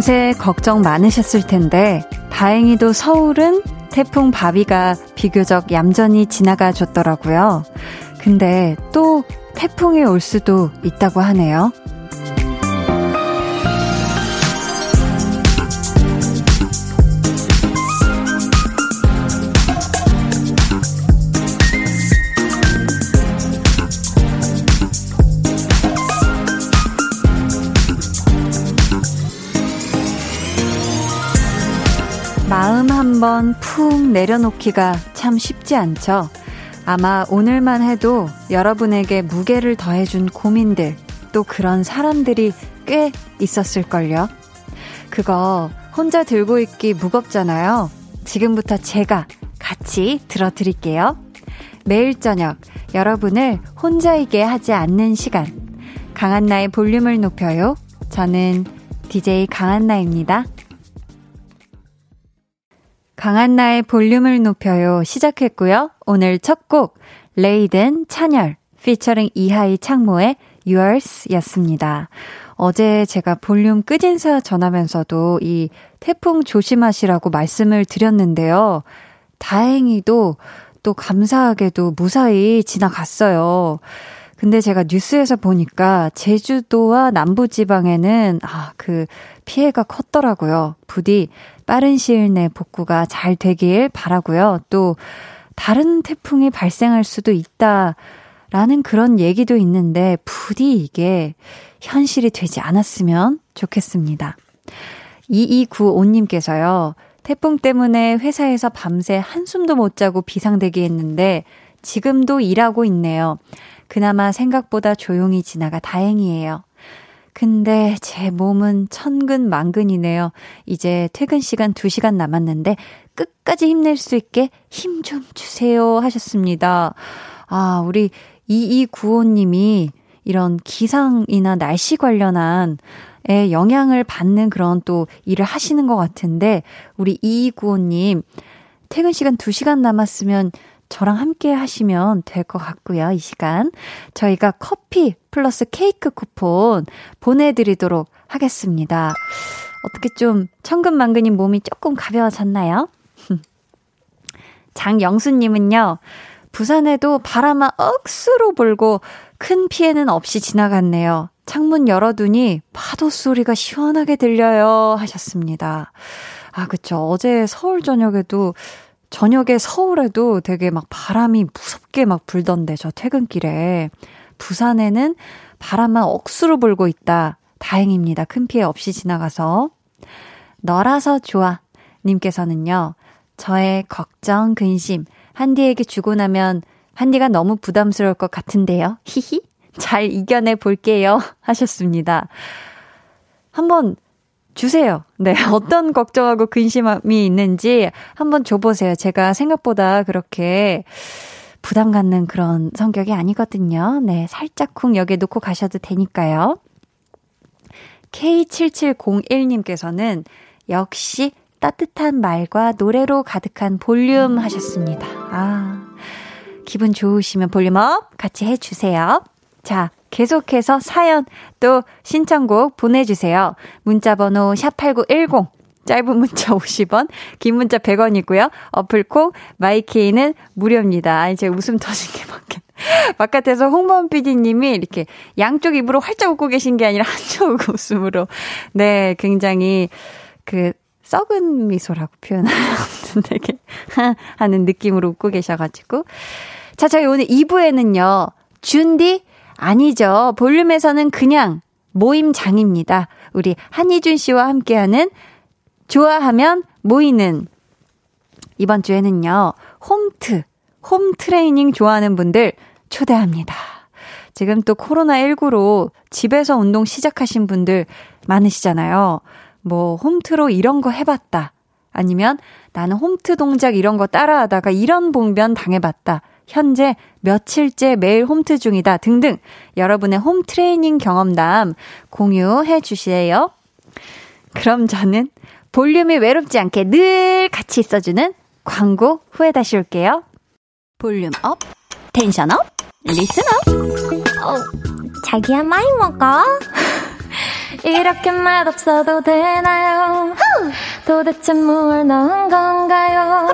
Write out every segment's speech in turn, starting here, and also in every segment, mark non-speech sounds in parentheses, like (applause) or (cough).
밤새 걱정 많으셨을 텐데, 다행히도 서울은 태풍 바비가 비교적 얌전히 지나가 줬더라고요. 근데 또 태풍이 올 수도 있다고 하네요. 한번 푹 내려놓기가 참 쉽지 않죠. 아마 오늘만 해도 여러분에게 무게를 더해준 고민들, 또 그런 사람들이 꽤 있었을걸요. 그거 혼자 들고 있기 무겁잖아요. 지금부터 제가 같이 들어드릴게요. 매일 저녁 여러분을 혼자이게 하지 않는 시간. 강한나의 볼륨을 높여요. 저는 DJ 강한나입니다. 강한나의 볼륨을 높여요 시작했고요. 오늘 첫 곡 레이든 찬열 피처링 이하이 창모의 Yours 였습니다. 어제 제가 볼륨 끝인사 전하면서도 이 태풍 조심하시라고 말씀을 드렸는데요. 다행히도 또 감사하게도 무사히 지나갔어요. 근데 제가 뉴스에서 보니까 제주도와 남부지방에는 아, 그 피해가 컸더라고요. 부디 빠른 시일 내 복구가 잘 되길 바라고요. 또 다른 태풍이 발생할 수도 있다 라는 그런 얘기도 있는데 부디 이게 현실이 되지 않았으면 좋겠습니다. 2295님께서요. 태풍 때문에 회사에서 밤새 한숨도 못 자고 비상대기 했는데 지금도 일하고 있네요. 그나마 생각보다 조용히 지나가 다행이에요. 근데 제 몸은 천근만근이네요. 이제 퇴근 시간 2시간 남았는데 끝까지 힘낼 수 있게 힘 좀 주세요 하셨습니다. 아, 우리 2295님이 이런 기상이나 날씨 관련한 에 영향을 받는 그런 또 일을 하시는 것 같은데 우리 2295님 퇴근 시간 2시간 남았으면 저랑 함께 하시면 될 것 같고요. 이 시간 저희가 커피 플러스 케이크 쿠폰 보내드리도록 하겠습니다. 어떻게 좀 천근만근인 몸이 조금 가벼워졌나요? (laughs) 장영수님은요, 부산에도 바람아 억수로 불고 큰 피해는 없이 지나갔네요. 창문 열어두니 파도 소리가 시원하게 들려요. 하셨습니다. 아, 그쵸. 어제 서울 저녁에도 저녁에 서울에도 되게 막 바람이 무섭게 막 불던데, 저 퇴근길에. 부산에는 바람만 억수로 불고 있다. 다행입니다. 큰 피해 없이 지나가서. 너라서 좋아. 님께서는요, 저의 걱정, 근심, 한디에게 주고 나면 한디가 너무 부담스러울 것 같은데요. 히히. 잘 이겨내 볼게요. (laughs) 하셨습니다. 한번 주세요. 네. (laughs) 어떤 걱정하고 근심이 있는지 한번 줘보세요. 제가 생각보다 그렇게 부담 갖는 그런 성격이 아니거든요. 네. 살짝쿵 여기에 놓고 가셔도 되니까요. K7701님께서는 역시 따뜻한 말과 노래로 가득한 볼륨 하셨습니다. 아. 기분 좋으시면 볼륨 up 같이 해주세요. 자, 계속해서 사연 또 신청곡 보내주세요. 문자번호 샵8910 짧은 문자 50원, 긴 문자 100원이고요. 어플콩, 마이케이는 무료입니다. 이제 웃음 터진 게 밖에. 바깥에서 홍범 PD님이 이렇게 양쪽 입으로 활짝 웃고 계신 게 아니라 (laughs) 한쪽 웃음으로. 네, 굉장히 그 썩은 미소라고 표현하는 되게 (laughs) 하는 느낌으로 웃고 계셔가지고. 자, 저희 오늘 2부에는요, 준디 아니죠. 볼륨에서는 그냥 모임장입니다. 우리 한희준 씨와 함께하는 좋아하면 모이는 이번 주에는요. 홈트, 홈 트레이닝 좋아하는 분들 초대합니다. 지금 또 코로나19로 집에서 운동 시작하신 분들 많으시잖아요. 뭐 홈트로 이런 거 해봤다. 아니면 나는 홈트 동작 이런 거 따라하다가 이런 봉변 당해봤다. 현재 며칠째 매일 홈트 중이다 등등 여러분의 홈 트레이닝 경험담 공유해 주세요. 그럼 저는 볼륨이 외롭지 않게 늘 같이 있어주는 광고 후에 다시 올게요. 볼륨 up, tension up, listen up. 어, 자기야 많이 먹어. (laughs) 이렇게 맛없어도 되나요? 도대체 뭘 넣은 건가요?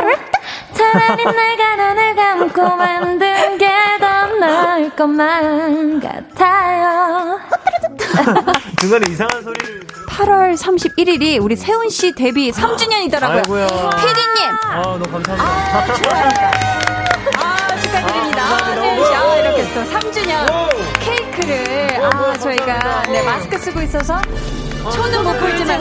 차라리 내가 눈을 감고 만든 게 더 나을 것만 같아요. (laughs) 중간에 이상한 소리를. 8월 31일이 우리 세훈 씨 데뷔 3주년이더라고요. 아이고야. 피디님. 아, 너무 감사합니다. 아, 축하드립니다. 아, 축하드립니다. 아, 세훈 씨, 아, 이렇게 또 3주년 케이크를, 아, 저희가, 네, 마스크 쓰고 있어서 손은 못 풀지만.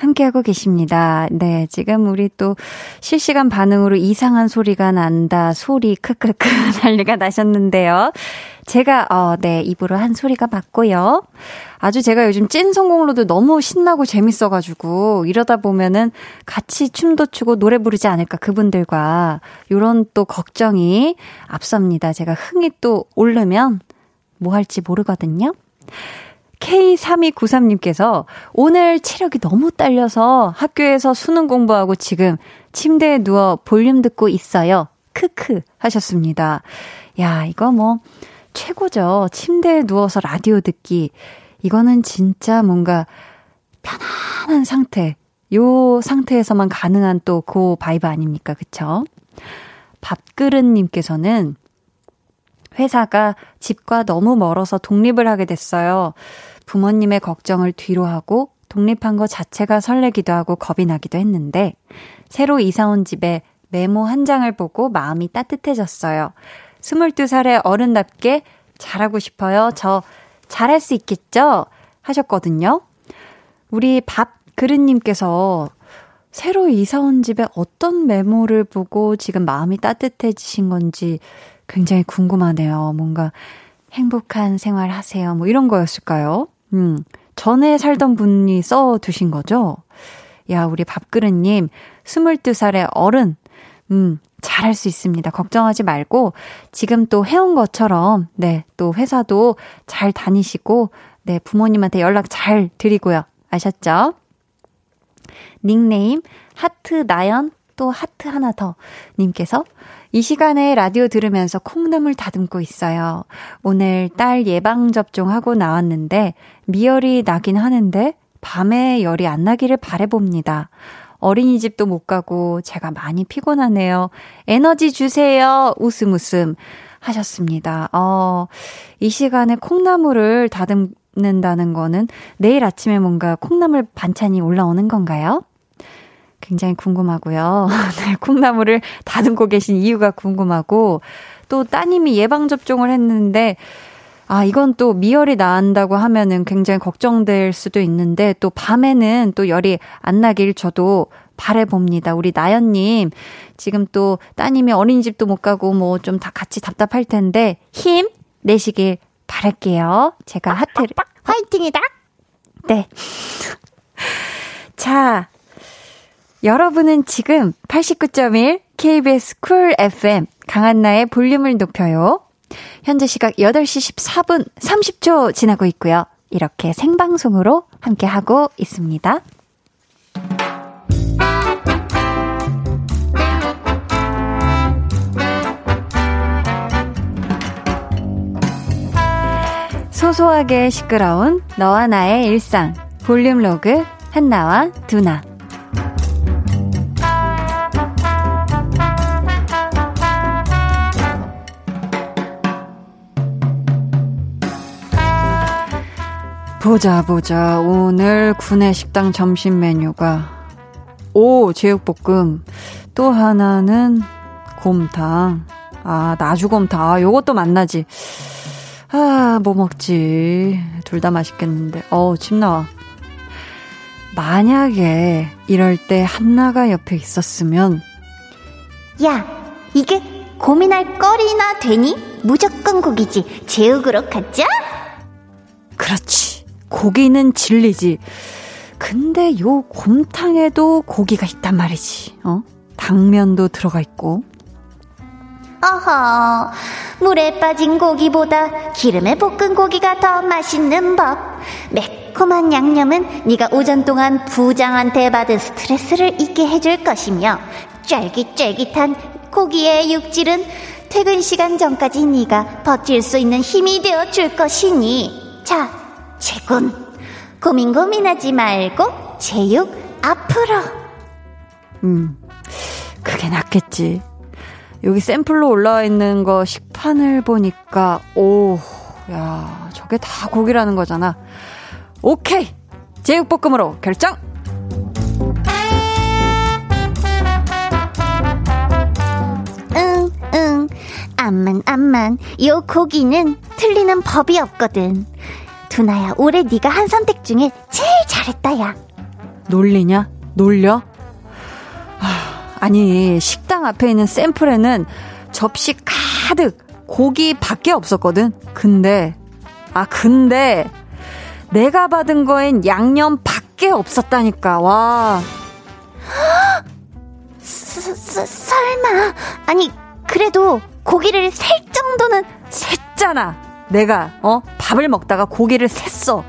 함께하고 계십니다. 네, 지금 우리 또 실시간 반응으로 이상한 소리가 난다, 소리, 크크크 (laughs) 난리가 나셨는데요. 제가, 어, 네, 입으로 한 소리가 맞고요. 아주 제가 요즘 찐 성공로도 너무 신나고 재밌어가지고, 이러다 보면은 같이 춤도 추고 노래 부르지 않을까, 그분들과. 요런 또 걱정이 앞섭니다. 제가 흥이 또 오르면 뭐 할지 모르거든요. K3293님께서 오늘 체력이 너무 딸려서 학교에서 수능 공부하고 지금 침대에 누워 볼륨 듣고 있어요. 크크 하셨습니다. 야, 이거 뭐 최고죠. 침대에 누워서 라디오 듣기. 이거는 진짜 뭔가 편안한 상태. 요 상태에서만 가능한 또 그 vibe 아닙니까? 그쵸? 밥그릇님께서는 회사가 집과 너무 멀어서 독립을 하게 됐어요. 부모님의 걱정을 뒤로 하고 독립한 것 자체가 설레기도 하고 겁이 나기도 했는데 새로 이사 온 집에 메모 한 장을 보고 마음이 따뜻해졌어요. 22살의 어른답게 잘하고 싶어요. 저 잘할 수 있겠죠? 하셨거든요. 우리 밥 그릇님께서 새로 이사 온 집에 어떤 메모를 보고 지금 마음이 따뜻해지신 건지 굉장히 궁금하네요. 뭔가 행복한 생활 하세요. 뭐 이런 거였을까요? 음, 전에 살던 분이 써 두신 거죠? 야, 우리 밥그릇님, 22살의 어른, 음, 잘할 수 있습니다. 걱정하지 말고, 지금 또 해온 것처럼, 네, 또 회사도 잘 다니시고, 네, 부모님한테 연락 잘 드리고요. 아셨죠? 닉네임, 하트 나연, 또 하트 하나 더, 님께서, 이 시간에 라디오 들으면서 콩나물 다듬고 있어요. 오늘 딸 예방접종하고 나왔는데 미열이 나긴 하는데 밤에 열이 안 나기를 바래봅니다. 어린이집도 못 가고 제가 많이 피곤하네요. 에너지 주세요. 웃음 웃음 하셨습니다. 어, 이 시간에 콩나물을 다듬는다는 거는 내일 아침에 뭔가 콩나물 반찬이 올라오는 건가요? 굉장히 궁금하고요. (laughs) 네, 콩나물을 다듬고 계신 이유가 궁금하고, 또 따님이 예방 접종을 했는데, 아, 이건 또 미열이 난다고 하면은 굉장히 걱정될 수도 있는데, 또 밤에는 또 열이 안 나길 저도 바래봅니다. 우리 나연님, 지금 또 따님이 어린이집도 못 가고 뭐 좀 다 같이 답답할 텐데, 힘 내시길 바랄게요. 제가 하트를. 화이팅이다! 네. (laughs) 자, 여러분은 지금 89.1 KBS 쿨 FM 강한나의 볼륨을 높여요. 현재 시각 8시 14분 30초 지나고 있고요. 이렇게 생방송으로 함께하고 있습니다. 소소하게 시끄러운 너와 나의 일상 볼륨 로그 한나와 두나 보자 보자. 오늘 구내식당 점심 메뉴가 오 제육볶음. 또 하나는 곰탕. 아 나주곰탕. 아 요것도 만나지. 아 뭐 먹지? 둘 다 맛있겠는데. 어우 침 나와. 만약에 이럴 때 한나가 옆에 있었으면 야 이게 고민할 거리나 되니? 무조건 고기지. 제육으로 가자. 그렇지 고기는 진리지. 근데 요 곰탕에도 고기가 있단 말이지. 어? 당면도 들어가 있고. 어허, 물에 빠진 고기보다 기름에 볶은 고기가 더 맛있는 법. 매콤한 양념은 네가 오전 동안 부장한테 받은 스트레스를 잊게 해줄 것이며 쫄깃쫄깃한 고기의 육질은 퇴근 시간 전까지 네가 버틸 수 있는 힘이 되어 줄 것이니. 자, 제군. 고민 고민하지 말고 제육 앞으로. 음, 그게 낫겠지. 여기 샘플로 올라와 있는 거 식판을 보니까, 오, 야, 저게 다 고기라는 거잖아. 오케이! 제육볶음으로 결정! 응, 응. 암만, 암만. 요 고기는 틀리는 법이 없거든. 두나야, 올해 네가 한 선택 중에 제일 잘했다, 야. 놀리냐? 놀려? 하, 아니, 식당 앞에 있는 샘플에는 접시 가득 고기 밖에 없었거든? 근데, 아, 근데, 내가 받은 거엔 양념 밖에 없었다니까, 와. 설마. 아니, 그래도 고기를 셀 정도는 샜잖아. 내가, 어? 밥을 먹다가 고기를 샜어.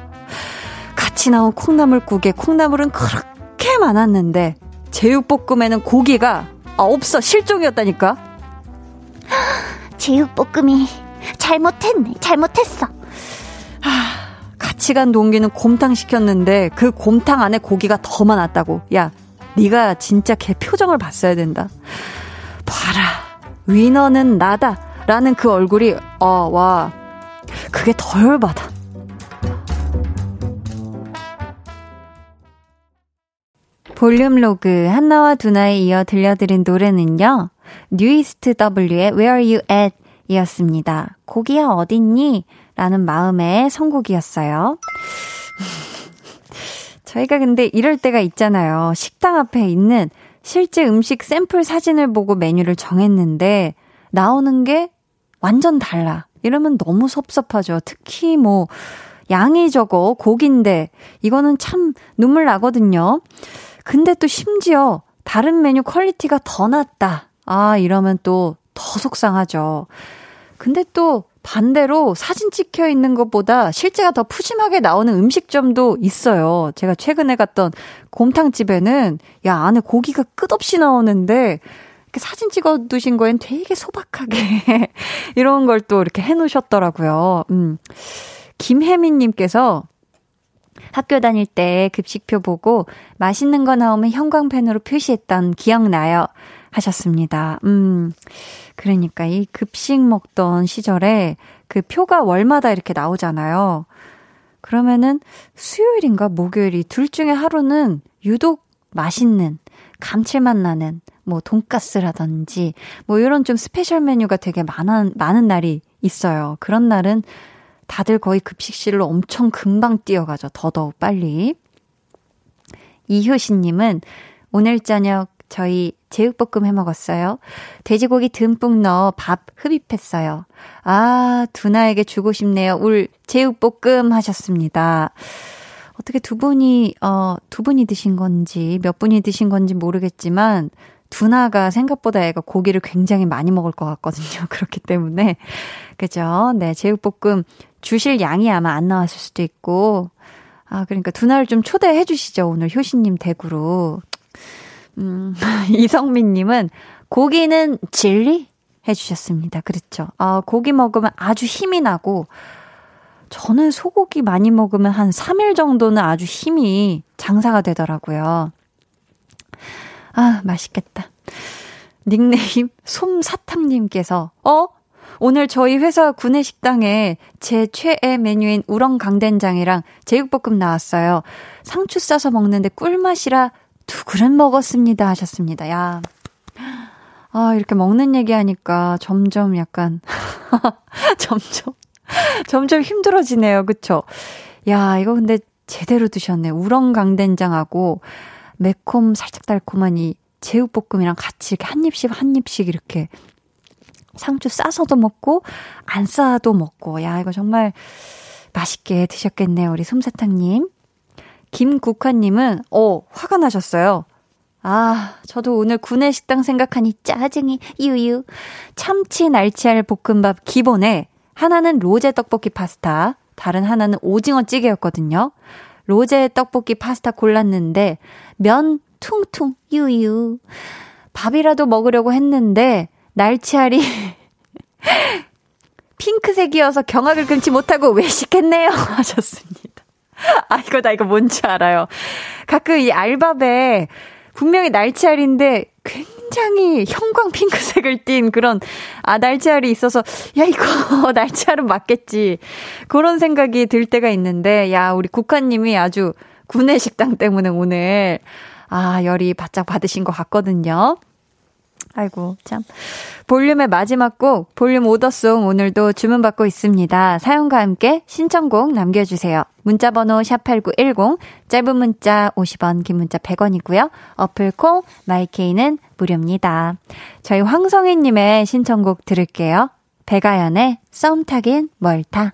같이 나온 콩나물국에 콩나물은 그렇게 많았는데, 제육볶음에는 고기가, 아, 없어. 실종이었다니까? 제육볶음이 잘못했네. 잘못했어. 같이 간 동기는 곰탕 시켰는데, 그 곰탕 안에 고기가 더 많았다고. 야, 네가 진짜 걔 표정을 봤어야 된다. 봐라. 위너는 나다. 라는 그 얼굴이, 어, 와. 그게 더 열받아. 볼륨 로그 한나와 두나에 이어 들려드린 노래는요. 뉴이스트 W의 Where Are You At 이었습니다. 고기야 어딨니? 라는 마음의 선곡이었어요. (laughs) 저희가 근데 이럴 때가 있잖아요. 식당 앞에 있는 실제 음식 샘플 사진을 보고 메뉴를 정했는데 나오는 게 완전 달라. 이러면 너무 섭섭하죠. 특히 뭐 양이 적어 고기인데 이거는 참 눈물 나거든요. 근데 또 심지어 다른 메뉴 quality가 더 낫다. 아, 이러면 또 더 속상하죠. 근데 또 반대로 사진 찍혀 있는 것보다 실제가 더 푸짐하게 나오는 음식점도 있어요. 제가 최근에 갔던 곰탕집에는 야, 안에 고기가 끝없이 나오는데 사진 찍어 두신 거엔 되게 소박하게 (laughs) 이런 걸 또 이렇게 해 놓으셨더라고요. 음. 김혜민 님께서 학교 다닐 때 급식표 보고 맛있는 거 나오면 형광펜으로 표시했던 기억나요. 하셨습니다. 음, 그러니까 이 급식 먹던 시절에 그 표가 월마다 이렇게 나오잖아요. 그러면은 수요일인가 목요일이 둘 중에 하루는 유독 맛있는 감칠맛 나는 뭐 돈가스라든지 뭐 이런 좀 special 메뉴가 되게 많은 많은 날이 있어요. 그런 날은 다들 거의 급식실로 엄청 금방 뛰어가죠. 더더욱 빨리. 이효신님은 오늘 저녁 저희 제육볶음 해 먹었어요. 돼지고기 듬뿍 넣어 밥 흡입했어요. 아, 두나에게 주고 싶네요. 울 제육볶음 하셨습니다. 어떻게 두 분이, 어, 두 분이 드신 건지, 몇 분이 드신 건지 모르겠지만, 두나가 생각보다 애가 고기를 굉장히 많이 먹을 것 같거든요. (laughs) 그렇기 때문에. 그죠? 네, 제육볶음 주실 양이 아마 안 나왔을 수도 있고, 아, 그러니까 두나를 좀 초대해 주시죠. 오늘 효신님 댁으로. 음, (laughs) 이성민님은 고기는 진리? 해주셨습니다. 그렇죠. 아, 고기 먹으면 아주 힘이 나고, 저는 소고기 많이 먹으면 한 3일 정도는 아주 힘이 장사가 되더라고요. 아, 맛있겠다. 닉네임 솜사탕님께서, 어? 오늘 저희 회사 구내식당에 제 최애 메뉴인 우렁 강된장이랑 제육볶음 나왔어요. 상추 싸서 먹는데 꿀맛이라 두 그릇 먹었습니다 하셨습니다. 야. 아, 이렇게 먹는 얘기 하니까 점점 약간, (laughs) 점점, 점점 힘들어지네요. 그쵸? 야, 이거 근데 제대로 드셨네. 우렁 강된장하고 매콤 살짝 달콤한 이 제육볶음이랑 같이 이렇게 한 입씩 한 입씩 이렇게 상추 싸서도 먹고 안 싸도 먹고 야 이거 정말 맛있게 드셨겠네요 우리 솜사탕님 김국화님은 어 화가 나셨어요 아, 저도 오늘 구내 식당 생각하니 짜증이 유유. 참치 날치알 볶음밥 기본에 하나는 로제 떡볶이 파스타, 다른 하나는 오징어 찌개였거든요. 로제 떡볶이 파스타 골랐는데 면 퉁퉁 유유. 밥이라도 먹으려고 했는데 날치알이 (laughs) 핑크색이어서 경악을 금치 못하고 외식했네요. (laughs) 하셨습니다. 아, 이거 나 이거 뭔지 알아요. 가끔 이 알밥에 분명히 날치알인데 굉장히 형광 핑크색을 띤 그런 아 날치알이 있어서 야 이거 (laughs) 날치알은 맞겠지 그런 생각이 들 때가 있는데 야 우리 국화님이 아주 구내식당 때문에 오늘 아 열이 바짝 받으신 것 같거든요. 아이고, 참. 볼륨의 마지막 곡, 볼륨 오더송 오늘도 주문받고 있습니다. 사연과 함께 신청곡 남겨주세요. 문자번호 샵8910, 짧은 문자 50원, 긴 문자 100원이고요. 어플콩, 마이케이는 무료입니다. 저희 황성희님의 신청곡 들을게요. 배가연의 썸 타긴 멀타.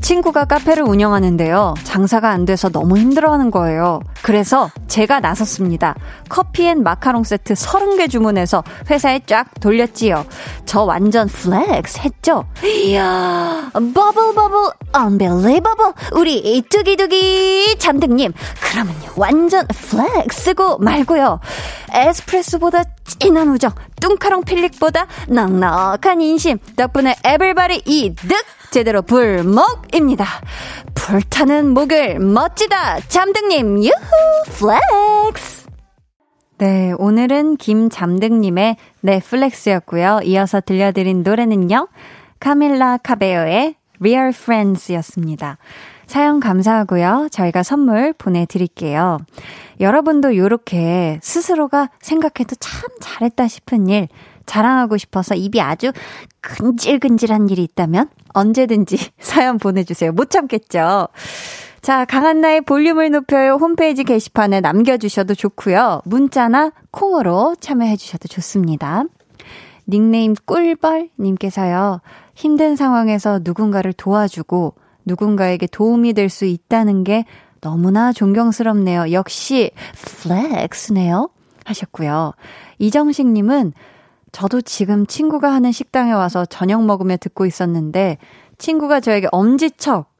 친구가 카페를 운영하는데요. 장사가 안 돼서 너무 힘들어하는 거예요. 그래서 제가 나섰습니다. 커피 and 마카롱 세트 30개 주문해서 회사에 쫙 돌렸지요. 저 완전 flex 했죠? 이야, bubble bubble, unbelievable. 우리 뚜기뚜기 잠득님. 그러면요, 완전 flex고 말고요. 에스프레소보다 진한 우정, 뚱카롱 filling보다 넉넉한 인심. 덕분에 everybody 이득! 제대로 불목입니다. 불타는 목요일 멋지다! 잠득님, 유후! flex! 네, 오늘은 김잠득님의 flex였고요. 이어서 들려드린 노래는요. 카밀라 카베요의 Real Friends였습니다. 사연 감사하고요. 저희가 선물 보내드릴게요. 여러분도 이렇게 스스로가 생각해도 참 잘했다 싶은 일 자랑하고 싶어서 입이 아주 근질근질한 일이 있다면 언제든지 (laughs) 사연 보내주세요. 못 참겠죠? 자, 강한나의 볼륨을 높여요 홈페이지 게시판에 남겨주셔도 좋고요. 문자나 콩으로 참여해주셔도 좋습니다. 닉네임 꿀벌님께서요. 힘든 상황에서 누군가를 도와주고 누군가에게 도움이 될 수 있다는 게 너무나 존경스럽네요. 역시 flex네요. 하셨고요. 이정식님은 저도 지금 친구가 하는 식당에 와서 저녁 먹으며 듣고 있었는데 친구가 저에게 엄지척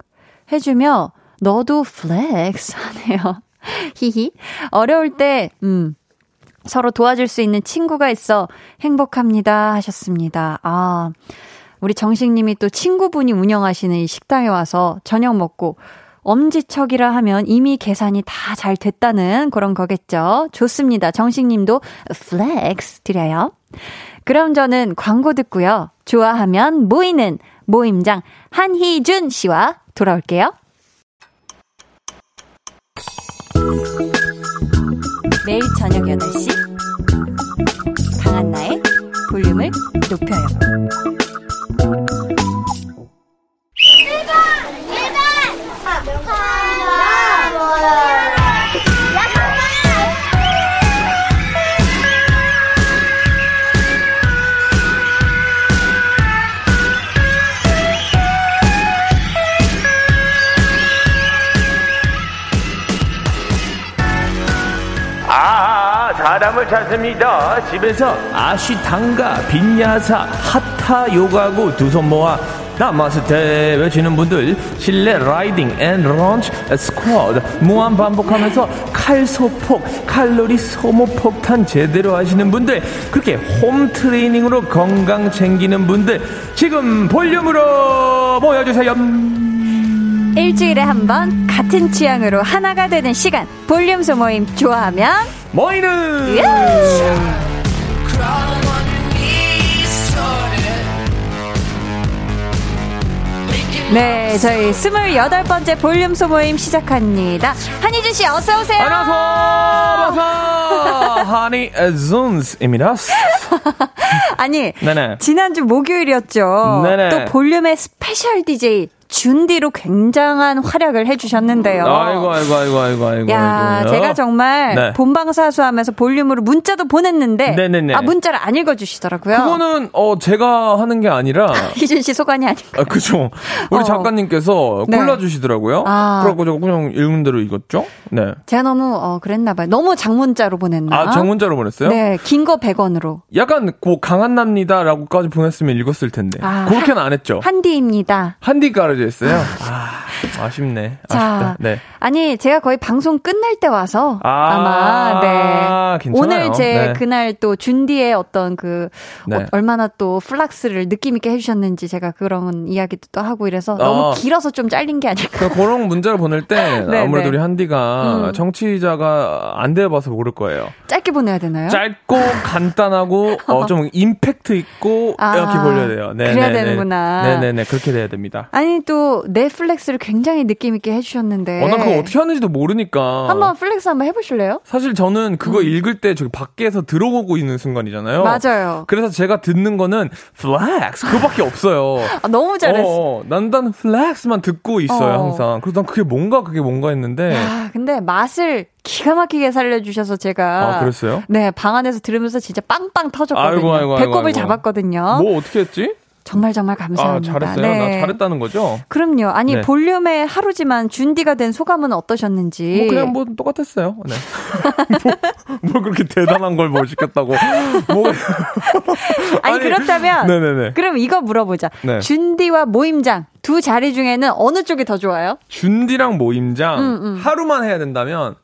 해주며 너도 flex 하네요. (laughs) 히히. 어려울 때, 음, 서로 도와줄 수 있는 친구가 있어 행복합니다 하셨습니다. 아, 우리 정식님이 또 친구분이 운영하시는 이 식당에 와서 저녁 먹고 엄지척이라 하면 이미 계산이 다 잘 됐다는 그런 거겠죠. 좋습니다. 정식님도 flex 드려요. 그럼 저는 광고 듣고요. 좋아하면 모이는 모임장 한희준 씨와 돌아올게요. 매일 저녁 8시 강한나의 볼륨을 높여요. 사람을 찾습니다. 집에서 아쉬탕가, 빈야사, 하타 요가 후 두 손 모아 나마스테 외치는 분들 실내 라이딩 and 런지 스쿼트 무한 반복하면서 칼 소폭 칼로리 소모 폭탄 제대로 하시는 분들 그렇게 홈 트레이닝으로 건강 챙기는 분들 지금 볼륨으로 보여주세요. 일주일에 한 번 같은 취향으로 하나가 되는 시간. 볼륨 소모임 좋아하면 모이는 네, 저희 28번째 볼륨 소모임 시작합니다. 한희준 씨 어서 오세요. 안녕하세요. 반갑습니다. 하니 존스입니다. (laughs) 아니, 네네. 지난주 목요일이었죠. 네네. 또 볼륨의 special DJ 준디로 굉장한 활약을 해주셨는데요. 아이고 아이고 아이고 아이고 아이고. 야. 제가 정말 네. 본방사수하면서 볼륨으로 문자도 보냈는데 네네네. 아 문자를 안 읽어주시더라고요. 그거는 어 제가 하는 게 아니라 (laughs) 희준 씨 소관이 아닐까. 아, 그죠. 우리 어. 작가님께서 네. 골라주시더라고요. 아. 그래갖고 제가 그냥 읽은 대로 읽었죠. 네. 제가 너무 어 그랬나 봐요. 너무 장문자로 보냈나? 아, 정문자로 보냈어요? 네, 긴 거 100원으로. 약간 고 강한납니다라고까지 보냈으면 읽었을 텐데. 아, 그렇게는 안 했죠. 한디입니다. 한디 깔아져 있어요. 아, 아쉽네. 자, 아쉽다. 네. 아니 제가 거의 방송 끝날 때 와서 아, 마 네. 괜찮아요. 오늘 제 네. 그날 또 준디의 어떤 그 네. 어, 얼마나 또 플락스를 느낌 있게 해주셨는지 제가 그런 이야기도 또 하고 이래서 너무 어. 길어서 좀 잘린 게 아닐까. 그 그런 문자를 보낼 때 (laughs) 네, 아무래도 네. 우리 한디가 음. 정치자가 안 돼봐서 모를 거예요. 짧게 보내야 되나요? 짧고 (laughs) 간단하고 어, (laughs) 좀 임팩트 있고 아, 이렇게 보려야 돼요. 네, 그래야 네, 네. 되는구나. 네네네 그렇게 돼야 됩니다. 아니 또 네 flex를 굉장히 느낌 있게 해주셨는데. 어, 나 그거 어떻게 하는지도 모르니까. 한번 flex 한번 해보실래요? 사실 저는 그거 읽을 때 저기 밖에서 들어오고 있는 순간이잖아요. 맞아요. 그래서 제가 듣는 거는 flex 그거밖에 없어요. 아, 너무 잘했어. 어, 어, 난단 flex만 듣고 있어요 어. 항상. 그래서 난 그게 뭔가 그게 뭔가 했는데. 아, 근데 맛을 기가 막히게 살려주셔서 제가. 아 그랬어요? 네, 방 안에서 들으면서 진짜 빵빵 터졌거든요. 아이고, 아이고, 아이고, 배꼽을. 잡았거든요. 뭐 어떻게 했지? 정말 정말 아 감사합니다. 잘했어요. 네. 나 잘했다는 거죠. 그럼요. 아니 네. 볼륨의 하루지만 준디가 된 소감은 어떠셨는지. 뭐 그냥 뭐 똑같았어요. 네. (laughs) 뭐, 뭘 그렇게 대단한 걸 뭘 시켰다고? 뭐 (laughs) 아니, 아니, 그렇다면 네네네. 그럼 이거 물어보자. 네. 준디와 모임장 두 자리 중에는 어느 쪽이 더 좋아요? 준디랑 모임장 음, 음. 하루만 해야 된다면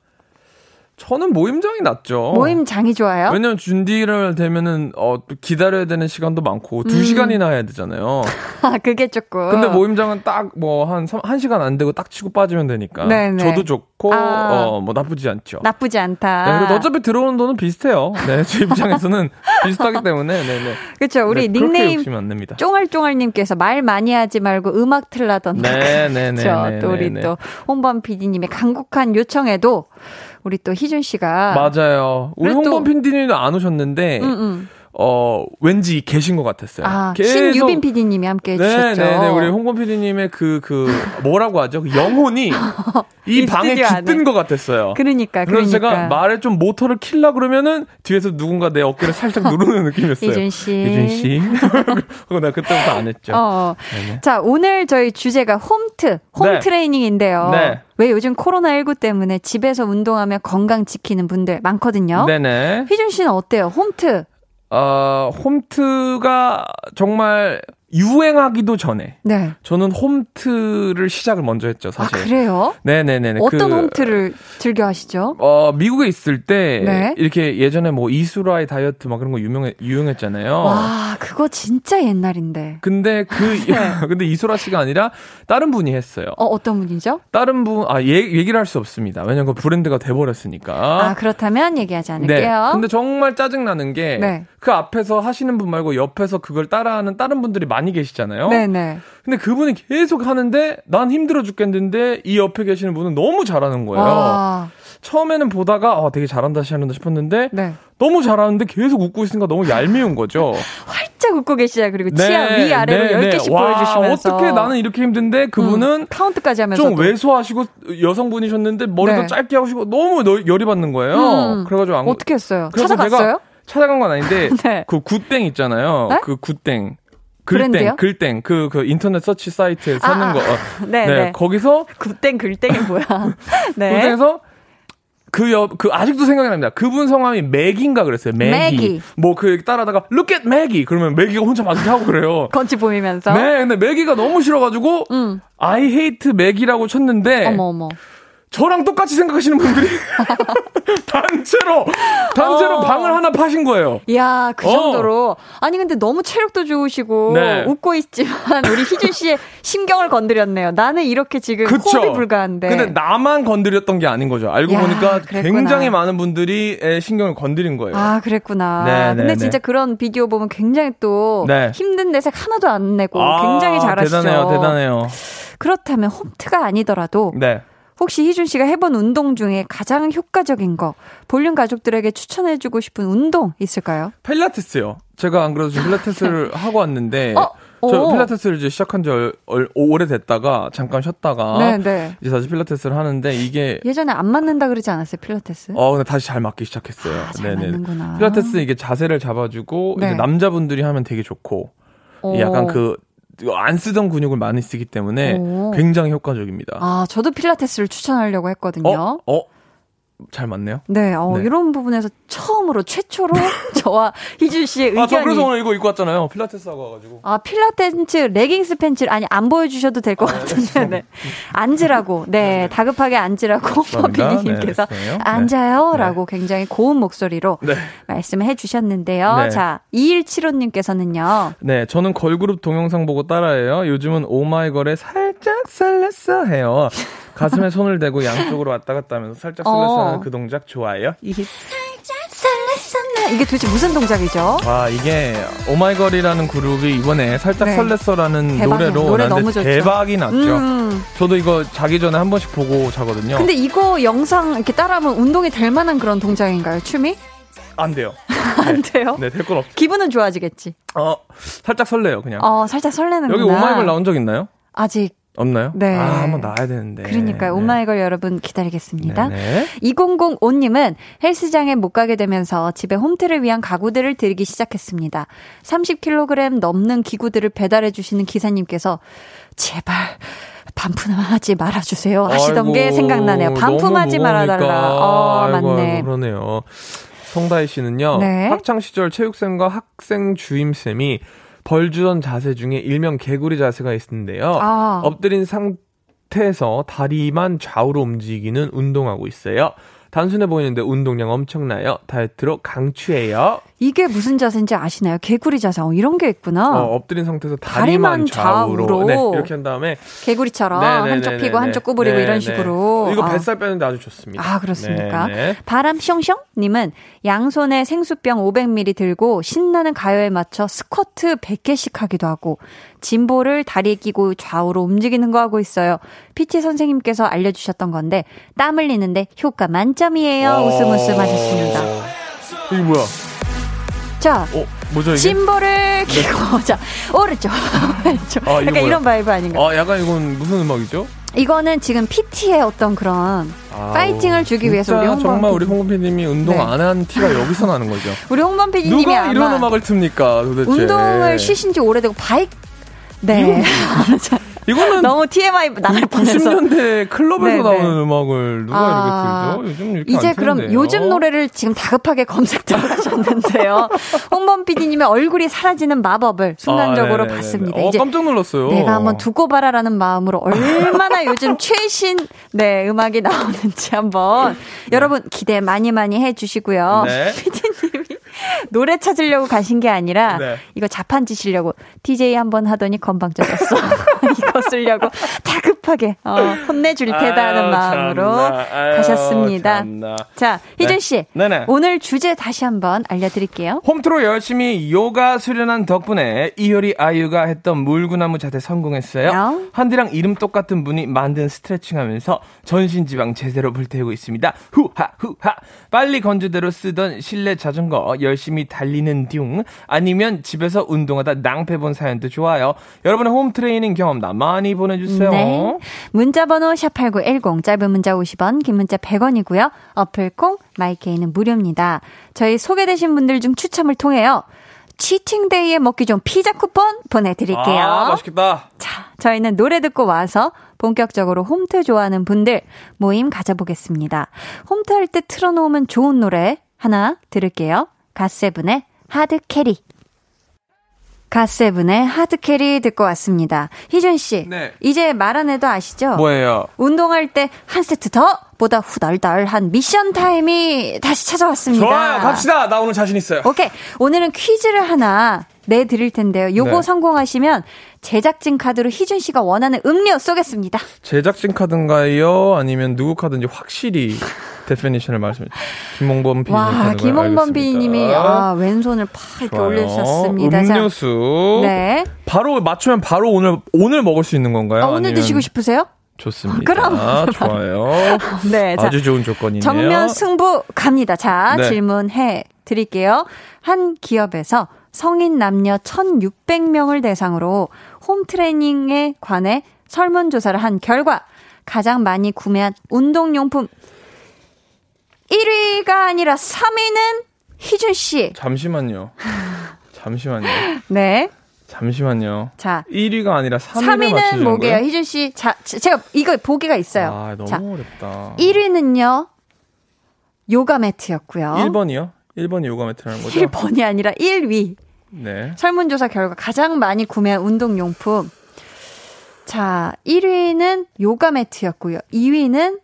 저는 모임장이 낫죠. 모임장이 좋아요? 왜냐면 준디를 되면은 어또 기다려야 되는 시간도 많고 두 음. 시간이나 해야 되잖아요. (laughs) 아, 그게 조금. 근데 모임장은 딱 뭐한한 시간 안 되고 딱 치고 빠지면 되니까 네네. 저도 좋고 아. 어뭐 나쁘지 않죠. 나쁘지 않다. 네, 그리고 어차피 들어오는 돈은 비슷해요. 네, (laughs) 제 입장에서는 비슷하기 때문에, 네, 네. 그렇죠. 우리 네, 닉네임 냅니다. 쫑알쫑알 님께서 말 많이 하지 말고 음악 틀라던가. 네, 네, 네, (laughs) 그렇죠. 네, 또 우리 네, 네. 또 홍범 PD님의 간곡한 요청에도 우리 또 희준 씨가 맞아요. 우리 그리고 또- 홍범 PD님도 안 오셨는데, 음, 음. 어, 왠지 계신 것 같았어요. 아, 계속- 신유빈 PD님이 함께 해주셨죠. 네, 네, 네. 우리 홍범 PD님의 그, 그, 뭐라고 하죠? 그 영혼이 (laughs) 이, 이 방에. 깃든 것 같았어요. 그러니까, 그래서 그러니까. 제가 말에 좀 모터를 킬라 그러면은 뒤에서 누군가 내 어깨를 살짝 (laughs) 누르는 느낌이었어요. 희준 씨. 희준 씨. 그거 내가 그때부터 안 했죠. 어. 네네. 자, 오늘 저희 주제가 홈트, 홈 네. 트레이닝인데요. 네. 왜 요즘 코로나19 때문에 집에서 운동하며 건강 지키는 분들 많거든요. 네네. 희준 씨는 어때요? 홈트. 어, 홈트가 정말 유행하기도 전에 네. 저는 홈트를 시작을 먼저 했죠, 아, 사실. 그래요? 네네네. 어떤 그, 홈트를 즐겨 하시죠? 어, 미국에 있을 때 네. 이렇게 예전에 뭐 이수라의 다이어트 막 그런 거 유명해 유행했잖아요. 와, 그거 진짜 옛날인데. 근데 그 (laughs) (laughs) 근데 이수라 씨가 아니라 다른 분이 했어요. 네. 어, 어떤 분이죠? 다른 분, 아, 얘, 얘기를 할 수 없습니다. 왜냐면 그 브랜드가 돼버렸으니까. 아, 그렇다면 얘기하지 네. 않을게요. 근데 정말 짜증 나는 게, 네. 그 앞에서 하시는 분 말고 옆에서 그걸 따라하는 다른 분들이 많이 계시잖아요. 네네. 근데 그분이 계속 하는데, 난 힘들어 죽겠는데, 이 옆에 계시는 분은 너무 잘하는 거예요. 와, 처음에는 보다가, 아, 되게 잘한다, 잘한다 싶었는데, 네. 너무 잘하는데 계속 웃고 있으니까 너무 얄미운 거죠. (laughs) 활짝 웃고 계시죠. 그리고 치아 위 아래로 네, 10개씩 네. 와, 보여주시면서. 어떻게 나는 이렇게 힘든데, 그분은 음, 카운트까지 하면서. 좀 왜소하시고 여성분이셨는데 머리도 네. 짧게 하시고 너무 너- 열이 받는 거예요. 음. 그래가지고 안 어떻게 했어요? 찾아갔어요? 찾아간 건 아닌데 (laughs) 네. 그 굿땡 있잖아요. 네? 그 굿땡. 브랜드요? 글땡, 글땡, 그, 그 인터넷 서치 사이트에 사는 아, 아. 거. 어. (laughs) 네, 네, 네. 거기서, 굿땡 글땡이 뭐야? (laughs) 네. 굿땡에서 그 옆, 그, 아직도 생각이 납니다. 그분 성함이 맥인가 그랬어요. 맥이. 뭐, 그, 따라다가, look at 맥이! 그러면 맥이가 혼자 막 이렇게 하고 그래요. (laughs) 건치 보이면서. 네, 근데 맥이가 너무 싫어가지고, 음. I hate 맥이라고 쳤는데, 어머 어머. 저랑 똑같이 생각하시는 분들이 (laughs) 단체로 단체로 어. 방을 하나 파신 거예요. 이야, 그 어. 정도로. 아니, 근데 너무 체력도 좋으시고, 네. 웃고 있지만, 우리 희준 씨의 (laughs) 심경을 건드렸네요. 나는 이렇게 지금 그쵸. 호흡이 불가한데. 근데 나만 건드렸던 게 아닌 거죠. 알고 야, 보니까 그랬구나. 굉장히 많은 분들이 에, 신경을 건드린 거예요. 아, 그랬구나. 네, 근데 네, 진짜 네. 그런 비디오 보면 굉장히 또 네. 힘든 내색 하나도 안 내고 아, 굉장히 잘하시죠. 대단해요, 대단해요. 그렇다면 홈트가 아니더라도 네. 혹시 희준 씨가 해본 운동 중에 가장 효과적인 거 볼륨 가족들에게 추천해주고 싶은 운동 있을까요? 필라테스요. 제가 안 그래도 지금 필라테스를 하고 왔는데 어? 저 오. 필라테스를 이제 시작한 지 얼, 얼- 오래됐다가 잠깐 쉬었다가 네, 네. 이제 다시 필라테스를 하는데 이게 예전에 안 맞는다 그러지 않았어요 필라테스? 어 근데 다시 잘 맞기 시작했어요. 아, 잘 맞는구나. 필라테스 이게 자세를 잡아주고 네. 이제 남자분들이 하면 되게 좋고 이 약간 오. 그 안 쓰던 근육을 많이 쓰기 때문에 오. 굉장히 효과적입니다. 아 저도 필라테스를 추천하려고 했거든요. 어? 어? 잘 맞네요. 네, 어, 네. 이런 부분에서 처음으로 최초로 (laughs) 저와 희준 씨의 의견이 아, 저 그래서 오늘 이거 입고 왔잖아요. 필라테스 하고 와가지고. 아, 필라테스 레깅스 팬츠를 아니 안 보여주셔도 될 아, 것 같은데 네. 앉으라고 네 다급하게 앉으라고. (laughs) 피디님께서 네. 앉아요라고 네. 굉장히 고운 목소리로 네. 말씀해 주셨는데요. 네. 자 2175님께서는요. 네, 저는 걸그룹 동영상 보고 따라해요. 요즘은 오마이걸에 살짝 설렜어 해요. 가슴에 손을 대고 양쪽으로 왔다 갔다 하면서 살짝 설렜어 어. 하는 그 동작 좋아해요. 이게 설렜었나 이게 도대체 무슨 동작이죠? 와 이게 오마이걸이라는 그룹이 이번에 살짝 네. 설렜어라는. 노래로 노래 너무 좋죠. 대박이 났죠. 음. 저도 이거 자기 전에 한 번씩 보고 자거든요. 근데 이거 영상 이렇게 따라하면 운동이 될 만한 그런 동작인가요? 춤이? 안 돼요. (laughs) 안 돼요? 네, 될 건 없죠. 기분은 좋아지겠지. 어, 살짝 설레요, 그냥. 어, 살짝 설레는구나. 여기 오마이걸 나온 적 있나요? 아직 없나요? 네. 아, 한번 나와야 되는데. 그러니까요. 네. 오마이걸 여러분 기다리겠습니다. 네네. 2005님은 헬스장에 못 가게 되면서 집에 홈트를 위한 가구들을 들기 시작했습니다. 30kg 넘는 기구들을 배달해 주시는 기사님께서 제발 반품하지 말아주세요 하시던 게 아이고, 생각나네요. 반품하지 말아달라. 어, 아이고, 맞네. 아이고, 그러네요. 송다희 씨는요. 네. 학창 시절 체육쌤과 학생 주임쌤이 벌 주던 자세 중에 일명 개구리 자세가 있는데요. 아. 엎드린 상태에서 다리만 좌우로 움직이는 운동하고 있어요. 단순해 보이는데 운동량 엄청나요. 다이어트로 강추해요. 이게 무슨 자세인지 아시나요? 개구리 자세. 어, 이런 게 있구나. 어, 엎드린 상태에서 다리만 다리만 좌우로, 좌우로. 네, 이렇게 한 다음에 개구리처럼 네네네네네. 한쪽 피고 한쪽 구부리고. 이런 식으로. 이거 아. 뱃살 빼는데 아주 좋습니다. 아, 그렇습니까? 네네. 바람 숑숑 님은 양손에 생수병 500ml 들고 신나는 가요에 맞춰 스쿼트 100개씩 하기도 하고 짐볼을 다리에 끼고 좌우로 움직이는 거 하고 있어요. PT 선생님께서 알려주셨던 건데 땀 흘리는데 효과 만점이에요. 웃음 웃음 하셨습니다. 이게 뭐야? 자, 어, 뭐죠 이게? 짐볼을 끼고 (laughs) 자 오른쪽 (laughs) 왼쪽 아, 약간? 이런 vibe 아닌가? 아, 약간 이건 무슨 음악이죠? 이거는 지금 PT의 어떤 그런 파이팅을 주기 위해서 우리 홍범 정말 우리 홍범 PD님이 운동 네. 안한 티가 여기서 나는 거죠. (laughs) 우리 홍범 PD님이 누가 이런 음악을 틉니까 도대체? 운동을 쉬신 지 오래되고 바이크 네 이거는 너무 TMI 나갈 뻔해서 90년대 클럽에서 네, 나오는 네. 음악을 누가 아, 이렇게 틀죠? 요즘 이렇게 이제 안 그럼. 요즘 노래를 지금 다급하게 검색 들어가셨는데요. (laughs) 홍범 PD님의 얼굴이 사라지는 마법을 순간적으로 아, 네네네네. 봤습니다. 어, 이제 깜짝 놀랐어요. 내가 한번 두고 봐라라는 마음으로 얼마나 요즘 (laughs) 최신 네 음악이 나오는지 한번 여러분 기대 많이 많이 해주시고요. 네. PD님이 (laughs) 노래 찾으려고 가신 게 아니라 네. 이거 자판 지시려고 DJ 한번 하더니 건방 져졌어. (laughs) 이거 쓰려고 다급하게 어, 혼내줄 테다 하는 마음으로. 아유, 가셨습니다. 참나. 자, 희준 씨. 네 네. 오늘 주제 다시 한번 알려드릴게요. 홈트로 열심히 요가 수련한 덕분에 이효리 아유가 했던 물구나무 자세 성공했어요. 야. 한디랑 이름 똑같은 분이 만든 스트레칭 하면서 전신 지방 제대로 불태우고 있습니다. 후하 후하. 빨리 건조대로 쓰던 실내 자전거 열심히 달리는 둥 아니면 집에서 운동하다 낭패 본 사연도 좋아요. 여러분의 홈 트레이닝 경험담 많이 보내주세요. 네. 문자번호 샵8910, 짧은 문자 50원, 긴 문자 100원이고요. 어플콩, 마이케이는 무료입니다. 저희 소개되신 분들 중 추첨을 통해요. 치팅데이에 먹기 좋은 피자 쿠폰 보내드릴게요. 아, 맛있겠다. 자, 저희는 노래 듣고 와서 본격적으로 홈트 좋아하는 분들 모임 가져보겠습니다. 홈트 할 때 틀어놓으면 좋은 노래 하나 들을게요. 갓세븐의 Hard Carry. 갓세븐의 Hard Carry 듣고 왔습니다. 희준 씨, 네. 이제 말 안 해도 아시죠? 뭐예요? 운동할 때 한 세트 더 보다 후덜덜한 미션 타임이 다시 찾아왔습니다. 좋아요. 갑시다. 나 오늘 자신 있어요. 오케이. 오늘은 퀴즈를 하나 내드릴 텐데요. 요거 네. 성공하시면 제작진 카드로 희준 씨가 원하는 음료 쏘겠습니다. 제작진 카드인가요? 아니면 누구 카드인지 확실히 (laughs) definition을 말씀해 주세요. 김홍범 PD님 와? 김홍범. PD님이 아, 왼손을 팍 이렇게 좋아요. 올려주셨습니다. 자, 음료수. 네. 바로 맞추면 바로 오늘 오늘 먹을 수 있는 건가요? 아, 오늘 아니면- 드시고 싶으세요? 좋습니다. 그럼. 좋아요. (laughs) 네. 자, 아주 좋은 조건이네요. 정면 승부 갑니다. 자, 네. 질문해 드릴게요. 한 기업에서 성인 남녀 1,600명을 대상으로 홈 트레이닝에 관해 설문조사를 한 결과 가장 많이 구매한 운동용품 1위가 아니라 3위는 희준 씨. 잠시만요. 잠시만요. 네. 잠시만요. 자, 1위가 아니라 3위를 3위는 맞추는 뭐게요? 희준 씨. 자, 제- 제가 이거 보기가 있어요. 아, 너무 자, 어렵다. 1위는요. 요가 매트였고요. 1번이요? 1번이 요가 매트라는 거죠? 1번이 아니라 1위. 네. 설문조사 결과 가장 많이 구매한 운동용품. 자, 1위는 요가 매트였고요. 2위는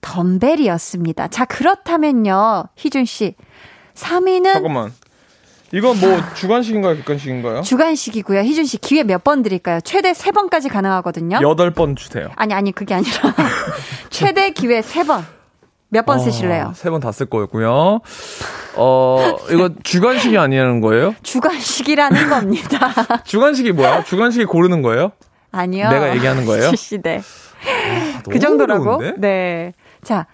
덤벨이었습니다. 자, 그렇다면요. 희준 씨. 3위는 잠깐만. 이건 뭐 주간식인가요? 객관식인가요? 주간식이고요. 희준 씨 기회 몇 번 드릴까요? 최대 3번까지 가능하거든요. 8번 주세요. 아니, 아니, 그게 아니라. (laughs) 최대 기회 3번. 몇 번 쓰실래요? 세 번 다 쓸 거였고요. 어, 이거 주간식이 아니라는 거예요? 주간식이라는 겁니다. (laughs) 주간식이 뭐야? 주간식이 고르는 거예요? 아니요. 내가 얘기하는 거예요? (laughs) 씨, 네. 그 너무 정도라고? 어려운데? 네. 자,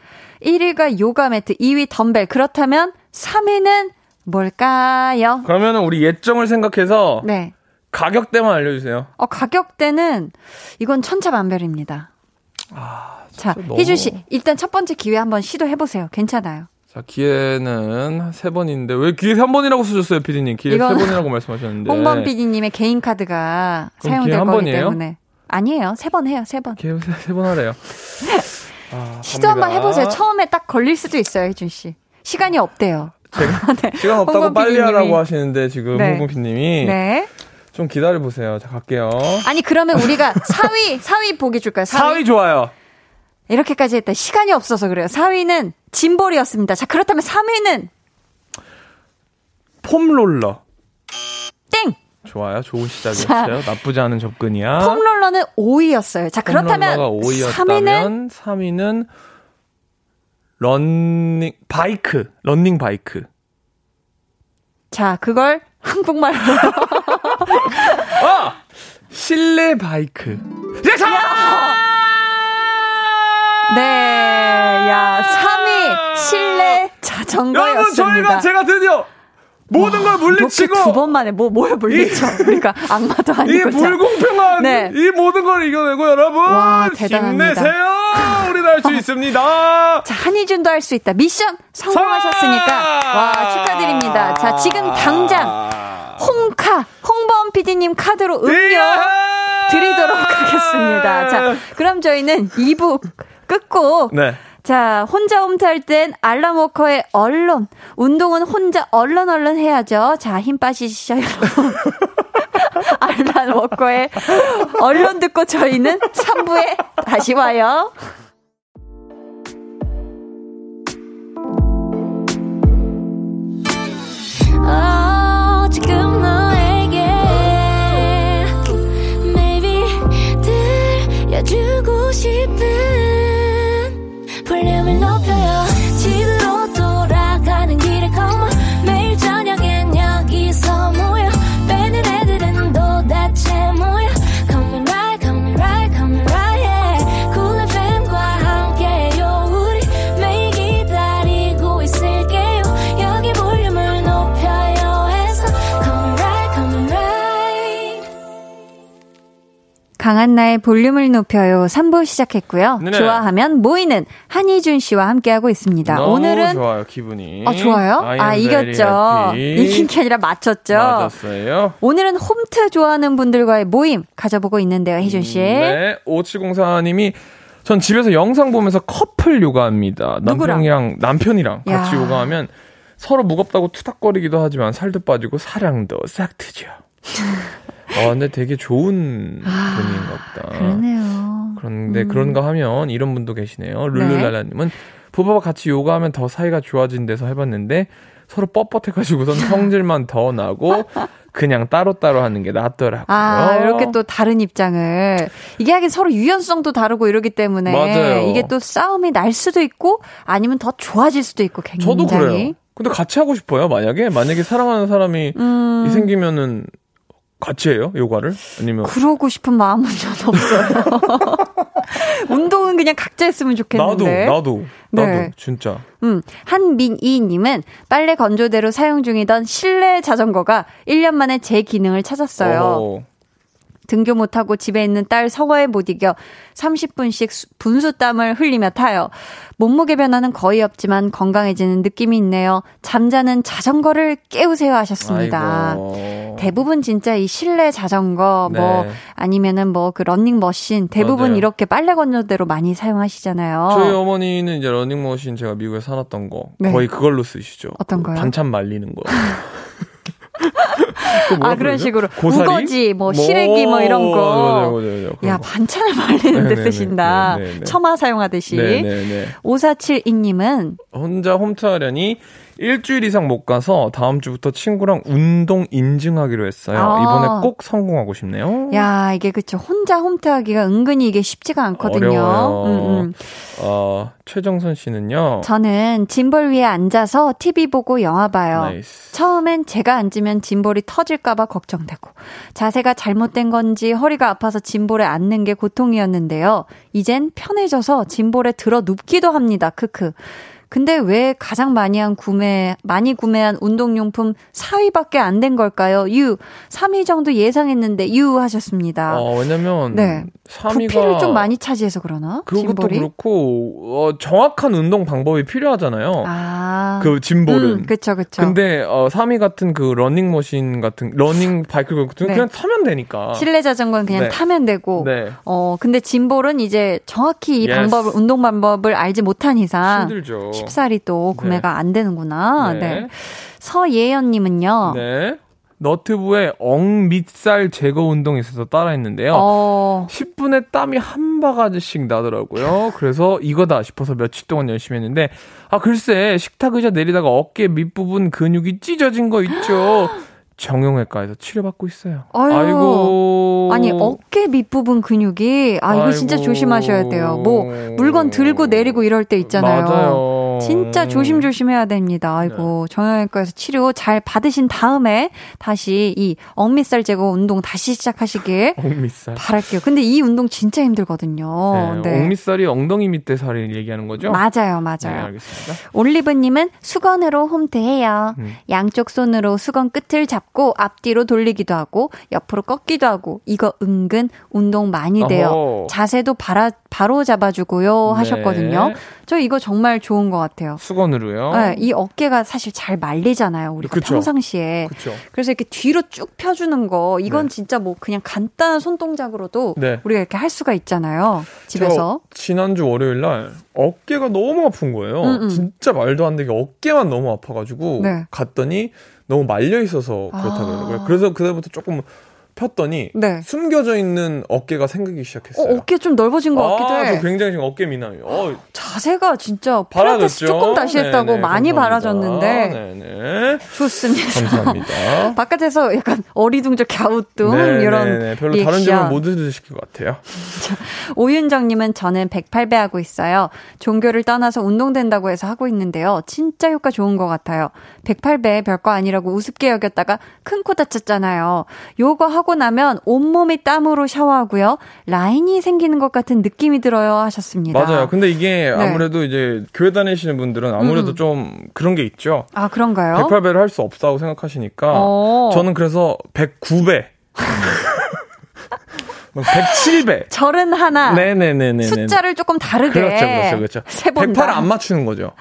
1위가 요가 매트, 2위 덤벨. 그렇다면 3위는 뭘까요? 그러면 우리 예정을 생각해서 네. 가격대만 알려주세요. 어, 가격대는 이건 천차만별입니다. 자, 아, 너무- 희준 씨, 일단 첫 번째 기회 한번 시도해 보세요. 괜찮아요. 자, 기회는 세 번인데, 왜 기회 세 번이라고 쓰셨어요, 피디님? 기회 세 번이라고 말씀하셨는데. 홍범 PD님의 개인 카드가 사용될 기회 한 거기 번이에요? 때문에. 아니에요. 세 번 해요. 세 번. 기회 세, 세번 하래요. 아, (laughs) 시도 한번. 해보세요. 처음에 딱 걸릴 수도 있어요, 희준 씨. 시간이 없대요. (laughs) 네. 시간 없다고 빨리 PD님이. 하라고 하시는데, 지금 네. 홍범 PD님이. 네. 좀 기다려 보세요. 자, 갈게요. 아니 그러면 우리가 4위 4위 보기 줄까요? 4위? 4위 좋아요. 이렇게까지 했다. 시간이 없어서 그래요. 4위는 짐볼이었습니다. 자 그렇다면 3위는 폼롤러. 땡. 좋아요. 좋은 시작이었어요. 나쁘지 않은 접근이야. 폼롤러는 5위였어요. 자 그렇다면 폼롤러가 3위는 5위였다면 3위는 런닝 바이크. 런닝 바이크. 자 그걸 한국말로 아! 실내 바이크. 네, 자! 네. 야 3위 실내 자전거였습니다. 여러분, 저희가 제가 드디어 모든 걸 물리치고 이렇게 두번 만에 뭐뭘 물리쳐? 그러니까 악마도 이 아니고 자. 불공평한 네. 이 모든 걸 이겨내고 여러분 와, 대단합니다. 힘내세요. 우리도 할 수 있습니다. (laughs) 자, 한희준도 할 수 있다. 미션 성공하셨으니까. 와, 축하드립니다. 자, 지금 당장 홍카, 홍범 PD님 카드로 음료! 드리도록 하겠습니다. 자, 그럼 저희는 2부 끝곡. 네. 자, 혼자 홈트할 땐 알람워커의 언론. 운동은 혼자 얼른 얼른 해야죠. 자, 힘 빠지시죠, 여러분. (laughs) 알람워커의 언론 듣고 저희는 3부에 다시 와요. 어, 지금 너에게 Maybe 들려주고 싶은 강한나의 볼륨을 높여요 3부 시작했고요. 네네. 좋아하면 모이는 한희준 씨와 함께하고 있습니다. 오늘은 좋아요 기분이. 아, 좋아요? 아, 이겼죠. 이긴 게 아니라 맞췄죠. 맞았어요. 오늘은 홈트 좋아하는 분들과의 모임 가져보고 있는데요, 희준 씨. 네, 5704님이 전 집에서 영상 보면서 커플 요가합니다. 남편이랑 남편이랑 같이 야. 요가하면 서로 무겁다고 투닥거리기도 하지만 살도 빠지고 사랑도 싹 트죠. (laughs) 아, 근데 되게 좋은 아, 분인가 보다. 그러네요. 그런데 음. 그런가 하면 이런 분도 계시네요. 룰루랄라님은 부부와 같이 요가하면 더 사이가 좋아진대서 해봤는데 서로 뻣뻣해가지고선 (laughs) 성질만 더 나고 그냥 따로따로 하는 게 낫더라고요. 아, 이렇게 또 다른 입장을. 이게 하긴 서로 유연성도 다르고 이러기 때문에. 맞아요. 이게 또 싸움이 날 수도 있고 아니면 더 좋아질 수도 있고 굉장히. 저도 그래요. 근데 같이 하고 싶어요. 만약에 만약에 사랑하는 사람이 음, 이 생기면은 같이 해요 요가를 아니면 그러고 싶은 마음은 저는 없어요. (laughs) 운동은 그냥 각자 했으면 나도 좋겠는데. 나도 나도 네. 진짜 음, 한민이 님은 빨래 건조대로 사용 중이던 실내 자전거가 1년 만에 제 기능을 찾았어요. 어, 등교 못하고 집에 있는 딸 성화에 못 이겨 30분씩 수- 분수땀을 흘리며 타요. 몸무게 변화는 거의 없지만 건강해지는 느낌이 있네요. 잠자는 자전거를 깨우세요 하셨습니다. 아이고. 대부분 진짜 이 실내 자전거 네. 뭐 아니면은 뭐그 러닝머신 대부분 맞아요. 이렇게 빨래 건조대로 많이 사용하시잖아요. 저희 어머니는 이제 러닝머신 제가 미국에 사놨던 거 네. 거의 그걸로 쓰시죠. 어떤 그 거요? 반찬 말리는 거. (laughs) 뭐라 아 그런? 식으로 고사리? 우거지 뭐 시래기 뭐 이런 거. 맞아요, 맞아요, 맞아요. 그런 야 거. 반찬을 말리는 데 네네네. 쓰신다. 네네네. 처마 사용하듯이. 네네네. 5472님은 혼자 홈트하려니 일주일 이상 못 가서 다음 주부터 친구랑 운동 인증하기로 했어요. 아. 이번에 꼭 성공하고 싶네요. 야 이게 그쵸 혼자 홈트하기가 은근히 이게 쉽지가 않거든요. 어려워요. 음, 음. 어, 최정선 씨는요. 저는 짐볼 위에 앉아서 TV 보고 영화 봐요. nice. 처음엔 제가 앉으면 짐볼이 터질까봐 걱정되고 자세가 잘못된 건지 허리가 아파서 짐볼에 앉는 게 고통이었는데요. 이젠 편해져서 짐볼에 들어 눕기도 합니다. 크크. 근데 왜 가장 많이 한 구매, 많이 구매한 운동용품 4위밖에 안 된 걸까요? 유. 3위 정도 예상했는데 유 하셨습니다. 어, 왜냐면 네. 3위가 부피를 좀 많이 차지해서 그러나? 그것도 짐볼이? 그렇고 어, 정확한 운동 방법이 필요하잖아요. 아. 그 짐볼은. 음, 그쵸, 그쵸. 근데 어 3위 같은 그 러닝머신 같은 러닝 바이크 같은 거 네. 그냥 타면 되니까. 실내 자전거는 그냥 네. 타면 되고, 네. 어, 근데 짐볼은 이제 정확히 이. 방법을, 운동 방법을 알지 못한 이상, 힘들죠. 쉽사리 또 구매가 안 되는구나. 네. 네. 서예연님은요, 네. 너트브의 엉 밑살 제거 운동에 있어서 따라했는데요. 어, 10분에 땀이 한 바가지씩 나더라고요. 그래서 이거다 싶어서 며칠 동안 열심히 했는데, 아, 글쎄, 식탁 의자 내리다가 어깨 밑부분 근육이 찢어진 거 있죠. (gasps) 정형외과에서 치료받고 있어요. 아유. 아이고. 아니, 어깨 밑부분 근육이, 아, 이거 진짜 아이고. 조심하셔야 돼요. 뭐, 물건 들고 내리고 이럴 때 있잖아요. 맞아요. 진짜 조심조심 해야 됩니다. 아이고, 네. 정형외과에서 치료 잘 받으신 다음에 다시 이 억밑살 제거 운동 다시 시작하시길 (laughs) 엉밑살. 바랄게요. 근데 이 운동 진짜 힘들거든요. 네, 엉밑살이 엉덩이 밑에 살을 얘기하는 거죠? 맞아요, 네, 맞아요. 알겠습니다. 올리브님은 수건으로 홈트해요. 음. 양쪽 손으로 수건 끝을 잡고 앞뒤로 돌리기도 하고 옆으로 꺾기도 하고 이거 은근 운동 많이 돼요. 어허. 자세도 바라, 바로 잡아주고요 네. 하셨거든요. 저 이거 정말 좋은 것 같아요. 수건으로요. 네, 이 어깨가 사실 잘 말리잖아요. 우리가 그쵸. 평상시에. 그렇죠. 그래서 이렇게 뒤로 쭉 펴주는 거 이건 네. 진짜 뭐 그냥 간단한 손 동작으로도 네. 우리가 이렇게 할 수가 있잖아요. 집에서. 저 지난주 월요일 날 어깨가 너무 아픈 거예요. 음, 음. 진짜 말도 안 되게 어깨만 너무 아파가지고 네. 갔더니 너무 말려 있어서 그렇다 아. 그래서 그다음부터 조금 폈더니 네. 숨겨져 있는 어깨가 생기기 어, 시작했어요. 어깨 좀 넓어진 것 같기도 아, 해. 저 굉장히 지금 어깨 미남이에요. 어, 자세가 진짜 바라졌죠. 조금 다시 했다고 네네, 많이 감사합니다. 바라졌는데 네네. 좋습니다. 감사합니다. (laughs) 바깥에서 약간 어리둥절 갸우뚱 네, 이런 네, 네. 별로 리액션. 다른 질문 못 들으실 것 같아요. 오윤정님은 저는 108배 하고 있어요. 종교를 떠나서 운동된다고 해서 하고 있는데요. 진짜 효과 좋은 것 같아요. 108배 별거 아니라고 우습게 여겼다가 큰 코 다쳤잖아요. 요거 하고 나면 온몸이 땀으로 샤워하고요. 라인이 생기는 것 같은 느낌이 들어요 하셨습니다. 맞아요. 근데 이게 네. 아무래도 이제 교회 다니시는 분들은 아무래도 음. 좀 그런 게 있죠. 아 그런가요? 108배를 할 수 없다고 생각하시니까 어. 저는 그래서 109배. (laughs) 107배. 절은 하나. 네네네네. 숫자를 조금 다르게. 그렇죠, 그렇죠, 그렇죠. 세 번. 108을 안 맞추는 거죠.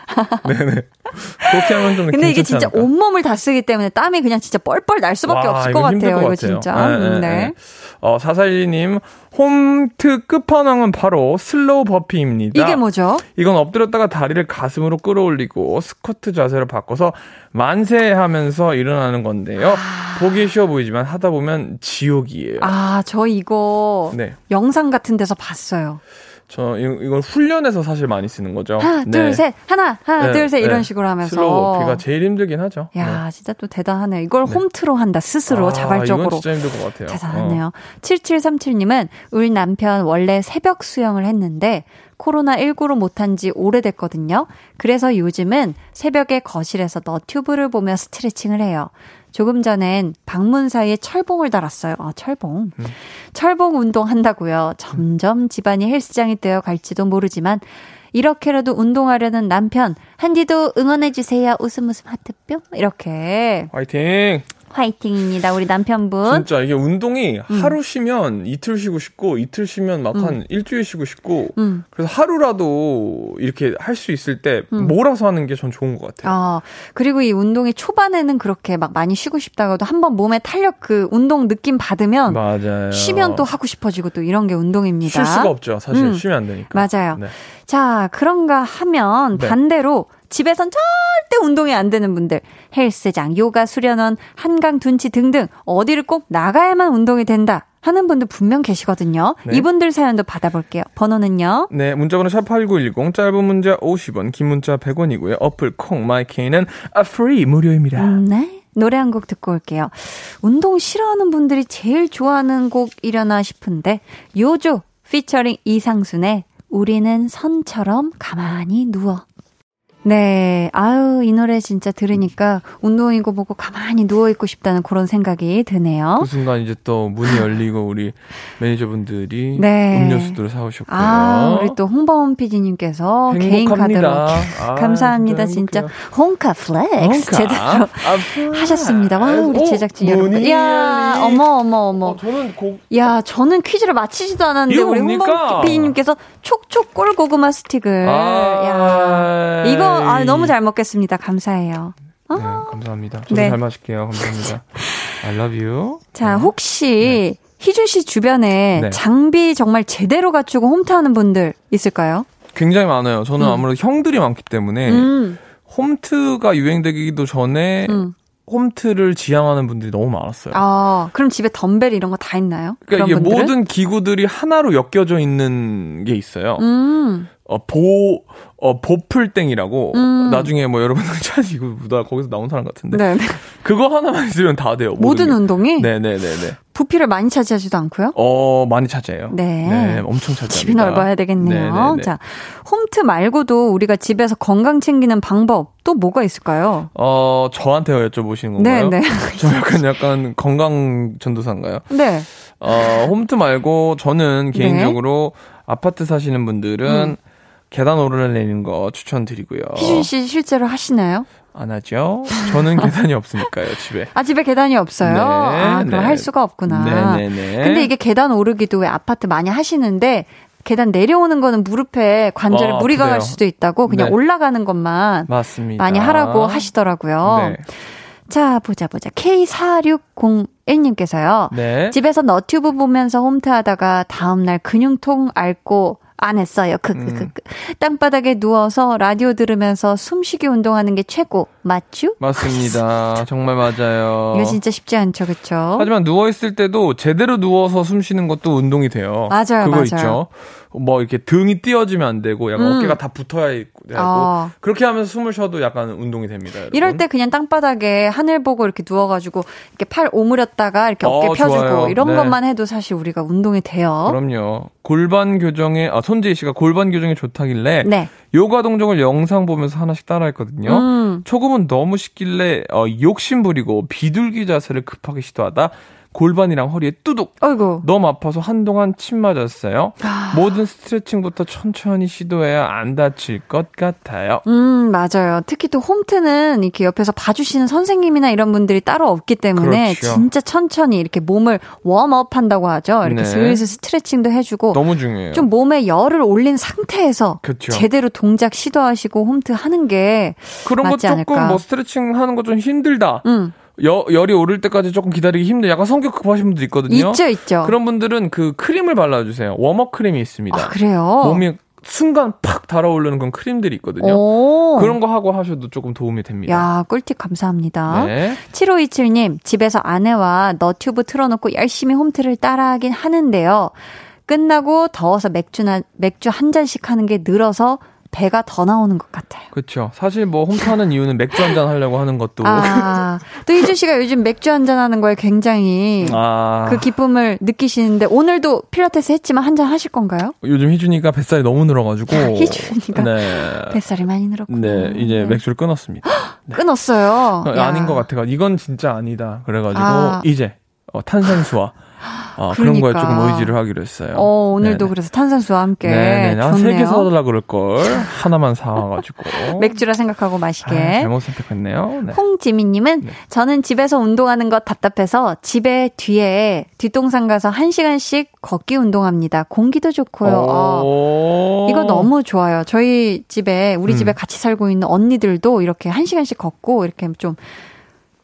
네네. 그렇게 하면 좀 근데 이게 진짜 않을까? 온몸을 다 쓰기 때문에 땀이 그냥 진짜 뻘뻘 날 수밖에 와, 없을 것 이거 같아요. 것 이거 같아요. 진짜. 네, 음, 네, 네. 네. 어, 사사일리님, 홈트 끝판왕은 바로 slow burpee입니다. 이게 뭐죠? 이건 엎드렸다가 다리를 가슴으로 끌어올리고 스쿼트 자세로 바꿔서 만세 하면서 일어나는 건데요. 보기 쉬워 보이지만 하다 보면 지옥이에요. 아, 저 이거 네. 영상 같은 데서 봤어요. 저 이- 이걸 훈련에서 사실 많이 쓰는 거죠. 하나, 네. 둘, 셋, 하나, 하나, 네, 둘, 셋 이런 네. 식으로 하면서. 슬로우피가 제일 힘들긴 하죠. 야, 진짜 또 대단하네. 이걸 홈트로 한다, 스스로, 아, 자발적으로. 이건 진짜 힘들 것 같아요. 대단하네요. 7737님은 우리 남편 원래 새벽 수영을 했는데 코로나19로 못한 지 오래됐거든요. 그래서 요즘은 새벽에 거실에서 너튜브를 보며 스트레칭을 해요. 조금 전엔 방문 사이에 철봉을 달았어요. 아, 철봉. 음. 철봉 운동 한다고요. 점점 집안이 헬스장이 되어 갈지도 모르지만 이렇게라도 운동하려는 남편 한디도 응원해 주세요. 웃음 웃음 하트뿅 이렇게 어. 화이팅! 화이팅입니다. 우리 남편분. 진짜 이게 운동이 하루 쉬면 이틀 쉬고 싶고 이틀 쉬면 막한 일주일 쉬고 싶고 음. 그래서 하루라도 이렇게 할 수 있을 때 몰아서 하는 게 전 좋은 것 같아요. 어, 그리고 이 운동이 초반에는 그렇게 막 많이 쉬고 싶다가도 한번 몸에 탄력 그 운동 느낌 받으면 맞아요. 쉬면 또 하고 싶어지고 또 이런 게 운동입니다. 쉴 수가 없죠. 사실 음. 쉬면 안 되니까. 맞아요. 네. 자, 그런가 하면 네. 반대로 집에선 절대 운동이 안 되는 분들, 헬스장, 요가 수련원, 한강 둔치 등등 어디를 꼭 나가야만 운동이 된다 하는 분들 분명 계시거든요. 네. 이분들 사연도 받아볼게요. 번호는요? 네, 문자번호 샵8910, 짧은 문자 50원, 긴 문자 100원이고요. 어플 콩, 마이케이는 아, 프리, 무료입니다. 음, 네. 노래 한 곡 듣고 올게요. 운동 싫어하는 분들이 제일 좋아하는 곡이려나 싶은데, 요조 피처링 이상순의 우리는 선처럼 가만히 누워. 네. 아유, 이 노래 진짜 들으니까 운동이고 뭐고 가만히 누워있고 싶다는 그런 생각이 드네요. 그 순간 이제 또 문이 열리고 우리 매니저분들이 네. 음료수들을 사오셨고요. 아, 우리 또 홍범 PD님께서 개인 카드로. 아, (laughs) 감사합니다, 진짜. 홍카 flex. 홍카. 제대로 아, (laughs) 하셨습니다. 와, 우리 오, 제작진 문이 여러분. 이야, 어머, 어머, 어머. 어, 저는 곡 야, 저는 퀴즈를 마치지도 않았는데 우리 뭡니까? 홍범 PD님께서 촉촉 꿀고구마 스틱을. 아, 야, 이거 아, 너무 잘 먹겠습니다. 감사해요. 네, 감사합니다. 저도 네. 잘 마실게요. 감사합니다. I love you. 자, 혹시 희준 씨 주변에 네. 장비 정말 제대로 갖추고 홈트하는 분들 있을까요? 굉장히 많아요. 저는 음. 아무래도 형들이 많기 때문에 음, 홈트가 유행되기도 전에 음. 홈트를 지향하는 분들이 너무 많았어요. 아, 그럼 집에 덤벨 이런 거 다 있나요? 그러니까 이게 분들은? 모든 기구들이 하나로 엮여져 있는 게 있어요. 음, 어, 보, 어, 보풀땡이라고 음. 나중에 뭐 여러분들 (laughs) 찾으시고 나 거기서 나온 사람 같은데 네. 네. 그거 하나만 있으면 다 돼요. 모든 게. 운동이 네네네네. 부피를 많이 차지하지도 않고요? 어 많이 차지해요. 네. 엄청 차지합니다. 집이 넓어야 되겠네요. 네네네. 자, 홈트 말고도 우리가 집에서 건강 챙기는 방법 또 뭐가 있을까요? 어 저한테 여쭤보시는 건가요? 네, 네. (laughs) 저 약간 약간 건강 전도사인가요? 네. 어 홈트 말고 저는 개인적으로 아파트 사시는 분들은 계단 오르내리는 거 추천드리고요. 음. 희준 씨 실제로 하시나요? 안 하죠? 저는 계단이 없으니까요, 집에. 아, 집에 계단이 없어요? 네, 아, 그럼 네. 할 수가 없구나. 네 네 네. 근데 이게 계단 오르기도 왜 아파트 많이 하시는데 계단 내려오는 거는 무릎에 관절에 아, 무리가 갈 그래요? 수도 있다고 그냥 네. 올라가는 것만 맞습니다. 많이 하라고 하시더라고요. 네. 자, 보자, 보자. K4601님께서요. 네. 집에서 너튜브 보면서 홈트 하다가 다음날 근육통 앓고 안 했어요. 음. 크크크크. 땅바닥에 누워서 라디오 들으면서 숨쉬기 운동하는 게 최고. 맞죠? 맞습니다. (laughs) 정말 맞아요. 이거 진짜 쉽지 않죠, 그쵸? 하지만 누워 있을 때도 제대로 누워서 숨 쉬는 것도 운동이 돼요. 맞아요, 그거 맞아요. 있죠. 뭐 이렇게 등이 띄어지면 안 되고 약간 음. 어깨가 다 붙어야 있고 어. 그렇게 하면서 숨을 쉬어도 약간 운동이 됩니다. 여러분. 이럴 때 그냥 땅바닥에 하늘 보고 이렇게 누워가지고 이렇게 팔 오므렸다가 이렇게 어깨 어, 펴주고 좋아요. 이런 네. 것만 해도 사실 우리가 운동이 돼요. 그럼요. 골반 교정에 아 손재희 씨가 골반 교정에 좋다길래 네. 요가 동작을 영상 보면서 하나씩 따라했거든요. 음. 초급은 너무 쉽길래 어, 욕심 부리고 비둘기 자세를 급하게 시도하다 골반이랑 허리에 뚜둑 어이구. 너무 아파서 한동안 침 맞았어요. 모든 스트레칭부터 천천히 시도해야 안 다칠 것 같아요. 음, 맞아요. 특히 또 홈트는 이렇게 옆에서 봐주시는 선생님이나 이런 분들이 따로 없기 때문에 그렇죠. 진짜 천천히 이렇게 몸을 warm up 한다고 하죠. 이렇게 네. 슬슬 스트레칭도 해주고 너무 중요해요. 좀 몸에 열을 올린 상태에서 그쵸. 제대로 동작 시도하시고 홈트 하는 게 그런 거 맞지 조금 않을까. 뭐 스트레칭 하는 거 좀 힘들다. 음, 여, 열이 오를 때까지 조금 기다리기 힘들. 약간 성격 급하신 분도 있거든요. 있죠, 있죠. 그런 분들은 그 크림을 발라주세요. warm up 크림이 있습니다. 아, 그래요? 몸이 순간 팍 달아오르는 그런 크림들이 있거든요. 오. 그런 거 하고 하셔도 조금 도움이 됩니다. 야, 꿀팁 감사합니다. 네. 7527님, 집에서 아내와 너튜브 틀어놓고 열심히 홈트를 따라하긴 하는데요. 끝나고 더워서 맥주나, 맥주 한 잔씩 하는 게 늘어서 배가 더 나오는 것 같아요. 그렇죠. 사실 뭐 홈트하는 이유는 맥주 한잔 하려고 하는 것도 아, 또 희준 씨가 요즘 맥주 한잔 하는 거에 굉장히 아, 그 기쁨을 느끼시는데 오늘도 필라테스 했지만 한잔 하실 건가요? 요즘 희준이가 뱃살이 너무 늘어가지고 (laughs) 희준이가 네. 뱃살이 많이 늘었구나. 네, 이제 맥주를 끊었습니다. 네. 끊었어요. 아닌 것 같아가 이건 진짜 아니다. 그래가지고 아. 이제 어, 탄산수와 어, 그런 거에 그러니까. 조금 의지를 하기로 했어요. 어, 오늘도 네네. 그래서 탄산수와 함께 네네. 한세개 좋네요. 사달라 그럴 걸 하나만 사와가지고 (laughs) 맥주라 생각하고 마시게. 아, 잘못 선택했네요. 네. 홍지민님은 저는 집에서 운동하는 것 답답해서 집에 뒤에 뒷동산 가서 한 시간씩 걷기 운동합니다. 공기도 좋고요. 아, 오. 이거 너무 좋아요. 저희 집에 우리 음. 집에 같이 살고 있는 언니들도 이렇게 한 시간씩 걷고 이렇게 좀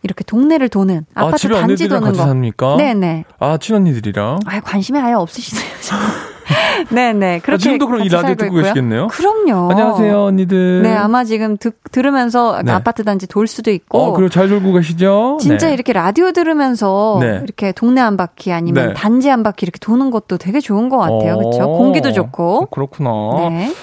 이렇게 동네를 도는 아, 아파트 집에 단지 언니들이랑 도는 같이 거. 삽니까? 네네. 아 친언니들이랑. 아 관심이 아예 없으시네요. (laughs) 네네. 그렇게 아, 지금도 그럼 이 라디오 듣고 있고요. 계시겠네요? 그럼요. 안녕하세요 언니들. 네, 아마 지금 듣, 들으면서 네. 아파트 단지 돌 수도 있고. 어 그리고 잘 졸고 계시죠? 진짜 네. 이렇게 라디오 들으면서 네. 이렇게 동네 한 바퀴 아니면 네. 단지 한 바퀴 이렇게 도는 것도 되게 좋은 것 같아요. 어, 그렇죠? 공기도 좋고. 그렇구나. 네.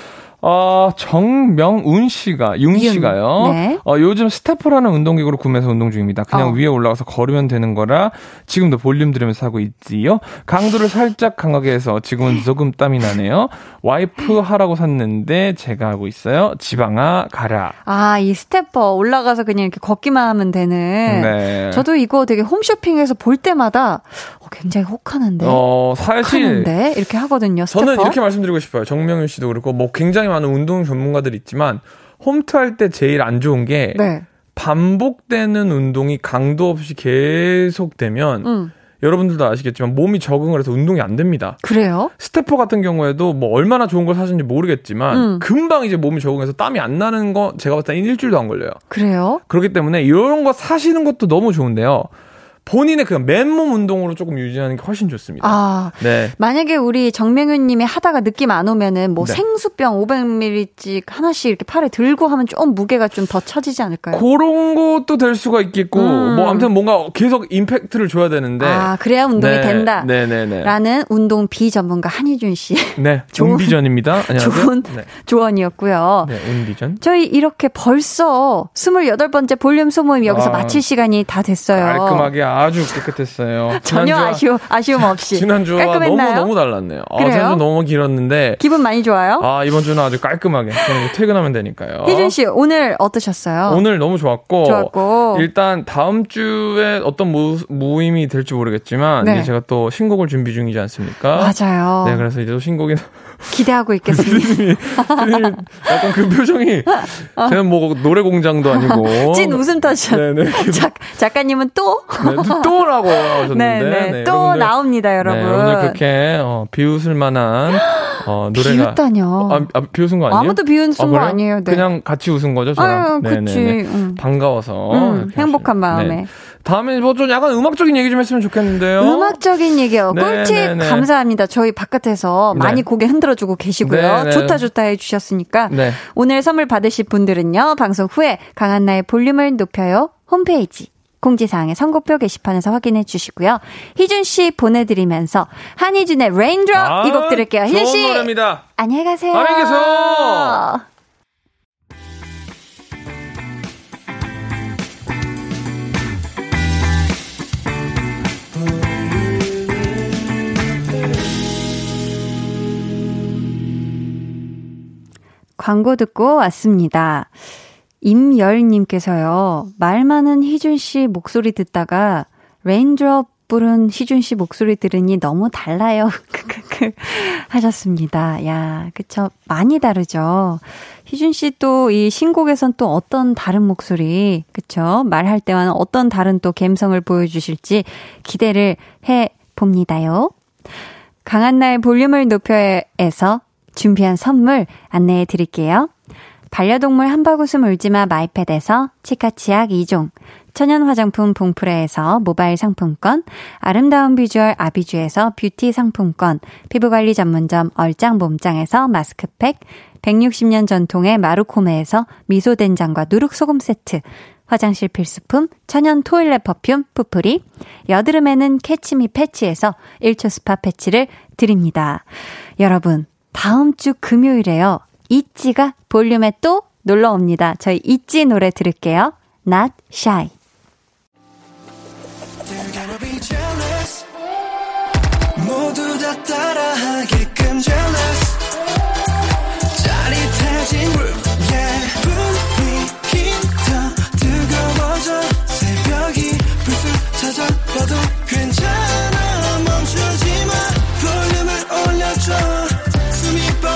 아, 정명운 씨가, 윤 윤. 씨가요. 네. 어, 요즘 stepper라는 운동기구를 구매해서 운동 중입니다. 그냥 어. 위에 올라가서 걸으면 되는 거라 지금도 볼륨 들으면서 하고 있지요. 강도를 살짝 강하게 해서 지금은 조금 땀이 나네요. 와이프 하라고 샀는데 제가 하고 있어요. 지방아 가라. 아, 이 stepper 올라가서 그냥 이렇게 걷기만 하면 되는. 네. 저도 이거 되게 홈쇼핑에서 볼 때마다 어, 굉장히 혹하는데. 어, 사실 혹하는데 이렇게 하거든요. stepper. 저는 이렇게 말씀드리고 싶어요. 정명윤 씨도 그렇고 뭐 굉장히 많은 운동 전문가들이 있지만 홈트 할 때 제일 안 좋은 게 네. 반복되는 운동이 강도 없이 계속되면 음. 여러분들도 아시겠지만 몸이 적응을 해서 운동이 안 됩니다. 그래요? stepper 같은 경우에도 뭐 얼마나 좋은 걸 사셨는지 모르겠지만 음. 금방 이제 몸이 적응해서 땀이 안 나는 거 제가 봤을 때 일주일도 안 걸려요. 그래요? 그렇기 때문에 이런 거 사시는 것도 너무 좋은데요. 본인의 그 맨몸 운동으로 조금 유지하는 게 훨씬 좋습니다. 아, 네. 만약에 우리 정명윤 님이 하다가 느낌 안 오면은 뭐 네. 생수병 500ml씩 하나씩 이렇게 팔에 들고 하면 좀 무게가 좀 더 처지지 않을까요? 그런 것도 될 수가 있겠고 음. 뭐 아무튼 뭔가 계속 임팩트를 줘야 되는데 아, 그래야 운동이 네, 된다. 네 네 네. 라는 운동 비전문가 한희준 씨 네, (laughs) 좋은- 운비전입니다. (laughs) 안녕하세요. 좋은 네, 조언이었고요. 네, 운비전. 저희 이렇게 벌써 28번째 볼륨 소모임 여기서 아, 마칠 시간이 다 됐어요. 깔끔하게 아주 깨끗했어요. (laughs) 전혀 아쉬움, 아쉬움 없이. 지난주와 깔끔했나요? 너무 너무 달랐네요. 아? 지난주 너무 길었는데 기분 많이 좋아요? 아 이번 주는 아주 깔끔하게 퇴근하면 되니까요. 희준 씨, 오늘 어떠셨어요? 오늘 너무 좋았고, 좋았고. 일단 다음 주에 어떤 모, 모임이 될지 모르겠지만 네. 이제 제가 또 신곡을 준비 중이지 않습니까? 맞아요. 네, 그래서 이제 또 신곡이 기대하고 있겠습니다. 약간 그 표정이 제가 뭐 노래 공장도 아니고 (laughs) 찐 웃음 터졌. 네네. (laughs) 작, 작가님은 또? 네, 또라고 (laughs) 하셨는데 네네. 네, 또 여러분들- 나옵니다, 여러분. 네, 여러분들 그렇게 어, 비웃을 만한 (gasps) 어, 노래가 비웃다뇨. 아, 아, 비웃은 거 아니에요? 아무도 비웃은 거 그래요? 아니에요. 네. 그냥 같이 웃은 거죠, 저랑. 아유. 그치. 음. 반가워서 음, 행복한. 마음에. 네. 다음에 뭐 좀 약간 음악적인 얘기 좀 했으면 좋겠는데요. 음악적인 얘기요. 네, 꿀팁 네, 네. 감사합니다. 저희 바깥에서 네. 많이 고개 흔들어주고 계시고요. 네, 네. 좋다 좋다 해주셨으니까 네. 오늘 선물 받으실 분들은요. 방송 후에 강한나의 볼륨을 높여요 홈페이지 공지사항의 선곡표 게시판에서 확인해 주시고요. 희준 씨 보내드리면서 한희준의 Raindrop 이곡 들을게요. 희준 아, 씨. 안녕히 가세요. 안녕히 계세요. 광고 듣고 왔습니다. 임열님께서요, 말 많은 희준 씨 목소리 듣다가 Raindrop 부른 희준 씨 목소리 들으니 너무 달라요. 크크크 (laughs) 하셨습니다. 야, 그쵸. 많이 다르죠. 희준 씨 또 이 신곡에선 또 어떤 다른 목소리, 그쵸. 말할 때와는 어떤 다른 또 감성을 보여주실지 기대를 해 봅니다요. 강한나의 볼륨을 높여에서 준비한 선물 안내해 드릴게요. 반려동물 한바구음 울지마 마이패드에서 치카치약 2종, 천연 화장품 봉프레에서 모바일 상품권, 아름다운 비주얼 아비주에서 뷰티 상품권, 피부관리 전문점 얼짱 몸짱에서 마스크팩, 160년 전통의 마루코메에서 미소된장과 누룩소금 세트, 화장실 필수품 천연 toilet perfume 푸프리, 여드름에는 캐치미 패치에서 1초 스파 패치를 드립니다. 여러분, 다음 주 금요일에요. 있지가 볼륨에 또 놀러 옵니다. 저희 있지 노래 들을게요. Not Shy. 다 따라하게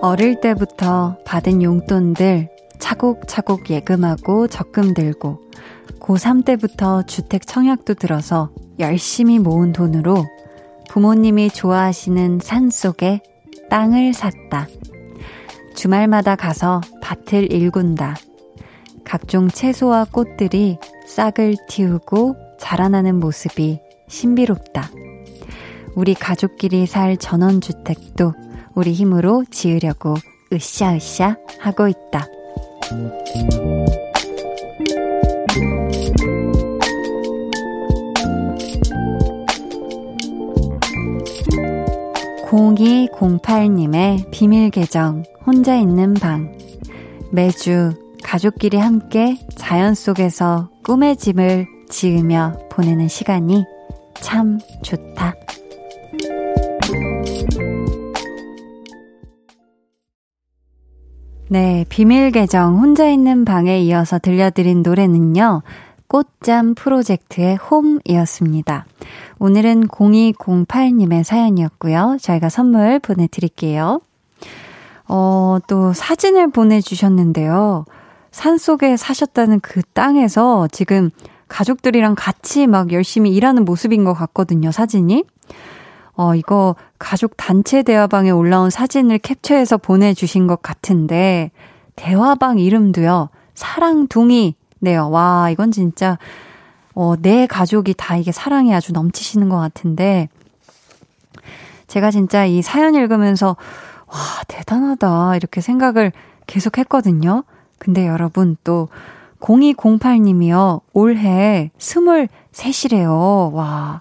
어릴 때부터 받은 용돈들 차곡차곡 예금하고 적금 들고 고3 때부터 주택 청약도 들어서 열심히 모은 돈으로 부모님이 좋아하시는 산 속에 땅을 샀다. 주말마다 가서 밭을 일군다. 각종 채소와 꽃들이 싹을 틔우고 자라나는 모습이 신비롭다. 우리 가족끼리 살 전원주택도 우리 힘으로 지으려고 으쌰으쌰 하고 있다. (0208님의) 비밀 계정 혼자 있는 방 매주 가족끼리 함께 자연 속에서 꿈의 집을 지으며 보내는 시간이 참 좋다. 네, 비밀 계정 혼자 있는 방에 이어서 들려드린 노래는요. 꽃잠 프로젝트의 홈이었습니다. 오늘은 0208님의 사연이었고요. 저희가 선물 보내드릴게요. 어, 또 사진을 보내주셨는데요. 산 속에 사셨다는 그 땅에서 지금 가족들이랑 같이 막 열심히 일하는 모습인 것 같거든요, 사진이. 어, 이거 가족 단체 대화방에 올라온 사진을 캡처해서 보내주신 것 같은데, 대화방 이름도요, 사랑둥이네요. 와, 이건 진짜, 어, 내 가족이 다 이게 사랑이 아주 넘치시는 것 같은데, 제가 진짜 이 사연 읽으면서, 와, 대단하다. 이렇게 생각을 계속 했거든요. 근데 여러분 또, 0208님이요. 올해 23이래요. 와.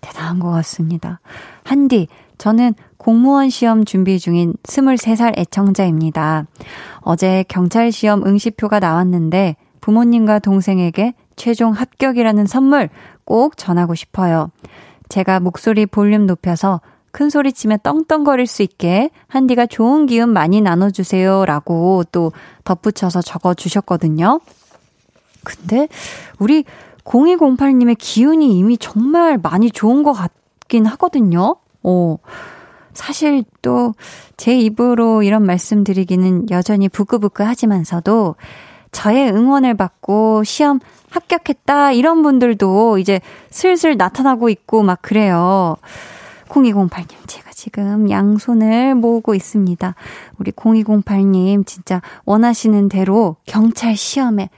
대단한 것 같습니다. 한디, 저는 공무원 시험 준비 중인 23살 애청자입니다. 어제 경찰 시험 응시표가 나왔는데 부모님과 동생에게 최종 합격이라는 선물 꼭 전하고 싶어요. 제가 목소리 볼륨 높여서 큰 소리 치며 떵떵거릴 수 있게 한디가 좋은 기운 많이 나눠주세요. 라고 또 덧붙여서 적어주셨거든요. 근데 우리 0208님의 기운이 이미 정말 많이 좋은 것 같긴 하거든요. 어. 사실 또 제 입으로 이런 말씀 드리기는 여전히 부끄부끄 하지만서도 저의 응원을 받고 시험 합격했다 이런 분들도 이제 슬슬 나타나고 있고 막 그래요. 0208님, 제가 지금 양손을 모으고 있습니다. 우리 0208님, 진짜 원하시는 대로 경찰 시험에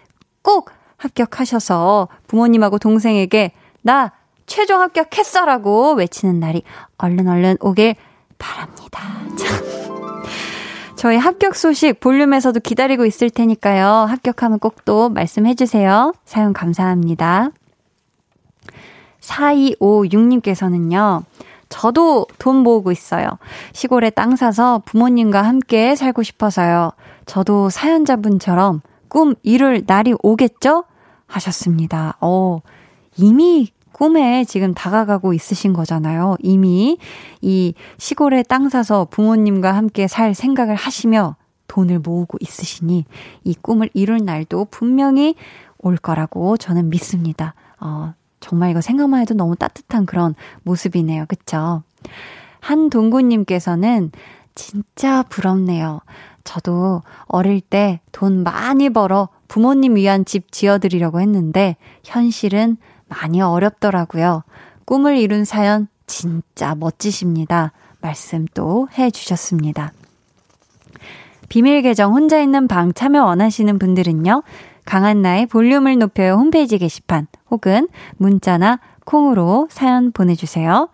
꼭 합격하셔서 부모님하고 동생에게 나 최종 합격했어 라고 외치는 날이 얼른 얼른 오길 바랍니다. 자. 저희 합격 소식 볼륨에서도 기다리고 있을 테니까요. 합격하면 꼭 또 말씀해 주세요. 사연 감사합니다. 4256님께서는요. 저도 돈 모으고 있어요. 시골에 땅 사서 부모님과 함께 살고 싶어서요. 저도 사연자분처럼 꿈 이룰 날이 오겠죠? 하셨습니다. 어, 이미 꿈에 지금 다가가고 있으신 거잖아요. 이미 이 시골에 땅 사서 부모님과 함께 살 생각을 하시며 돈을 모으고 있으시니 이 꿈을 이룰 날도 분명히 올 거라고 저는 믿습니다. 어, 정말 이거 생각만 해도 너무 따뜻한 그런 모습이네요. 그쵸? 한동구님께서는 진짜 부럽네요. 저도 어릴 때 돈 많이 벌어 부모님 위한 집 지어드리려고 했는데 현실은 많이 어렵더라고요. 꿈을 이룬 사연 진짜 멋지십니다. 말씀 또 해주셨습니다. 비밀 계정 혼자 있는 방 참여 원하시는 분들은요. 강한나의 볼륨을 높여요 홈페이지 게시판 혹은 문자나 콩으로 사연 보내주세요.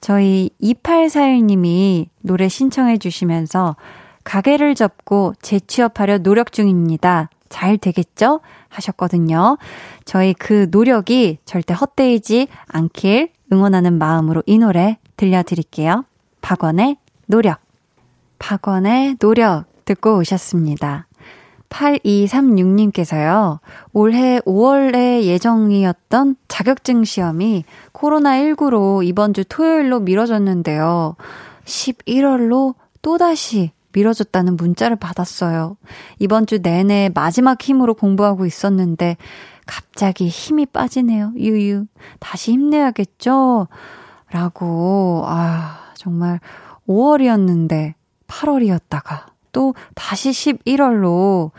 저희 2841님이 노래 신청해 주시면서 가게를 접고 재취업하려 노력 중입니다. 잘 되겠죠? 하셨거든요. 저희 그 노력이 절대 헛되이지 않길 응원하는 마음으로 이 노래 들려드릴게요. 박원의 노력. 박원의 노력 듣고 오셨습니다. 8236님께서요, 올해 5월에 예정이었던 자격증 시험이 코로나19로 이번 주 토요일로 미뤄졌는데요. 11월로 또다시 미뤄졌다는 문자를 받았어요. 이번 주 내내 마지막 힘으로 공부하고 있었는데 갑자기 힘이 빠지네요. 유유. 다시 힘내야겠죠? 라고, 아, 정말 5월이었는데 8월이었다가 또 다시 11월로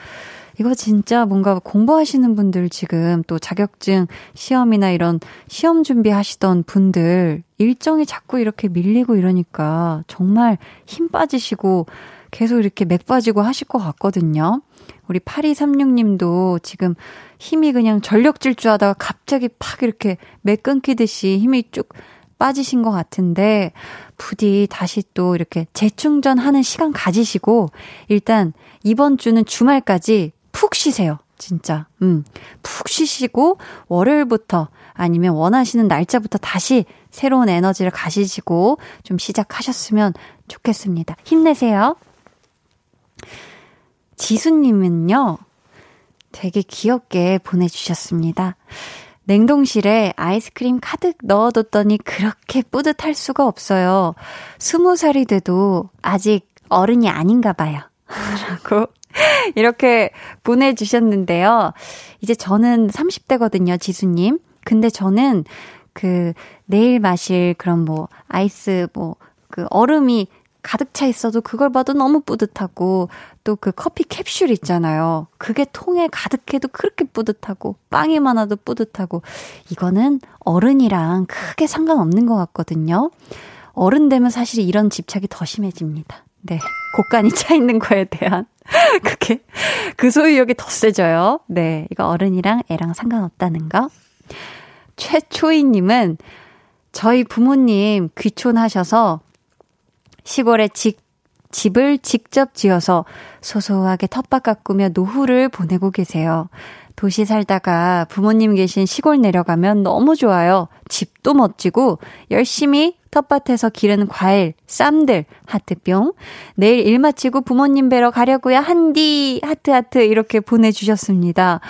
이거 진짜 뭔가 공부하시는 분들 지금 또 자격증 시험이나 이런 시험 준비하시던 분들 일정이 자꾸 이렇게 밀리고 이러니까 정말 힘 빠지시고 계속 이렇게 맥 빠지고 하실 것 같거든요. 우리 8236님도 지금 힘이 그냥 전력 질주 하다가 갑자기 팍 이렇게 맥 끊기듯이 힘이 쭉 빠지신 것 같은데, 부디 다시 또 이렇게 재충전하는 시간 가지시고, 일단 이번 주는 주말까지 푹 쉬세요. 진짜. 음. 푹 쉬시고, 월요일부터 아니면 원하시는 날짜부터 다시 새로운 에너지를 가지시고 좀 시작하셨으면 좋겠습니다. 힘내세요. 지수님은요, 되게 귀엽게 보내주셨습니다. 냉동실에 아이스크림 가득 넣어뒀더니 그렇게 뿌듯할 수가 없어요. 스무 살이 돼도 아직 어른이 아닌가 봐요. (laughs) 라고 이렇게 보내주셨는데요. 이제 저는 30대거든요, 지수님. 근데 저는 그 내일 마실 그런 뭐 아이스 뭐 그 얼음이 가득 차 있어도 그걸 봐도 너무 뿌듯하고 또 그 커피 캡슐 있잖아요. 그게 통에 가득해도 그렇게 뿌듯하고 빵이 많아도 뿌듯하고 이거는 어른이랑 크게 상관없는 것 같거든요. 어른 되면 사실 이런 집착이 더 심해집니다. 네. 곡간이 차 있는 거에 대한 (laughs) 그게 그 소유욕이 더 세져요. 네. 이거 어른이랑 애랑 상관없다는 거. 최초희 님은 저희 부모님 귀촌하셔서 시골에 직, 집을 직접 지어서 소소하게 텃밭 가꾸며 노후를 보내고 계세요. 도시 살다가 부모님 계신 시골 내려가면 너무 좋아요. 집도 멋지고 열심히 텃밭에서 기른 과일, 쌈들, 하트뿅. 내일 일 마치고 부모님 뵈러 가려고요. 한디, 하트하트 이렇게 보내주셨습니다.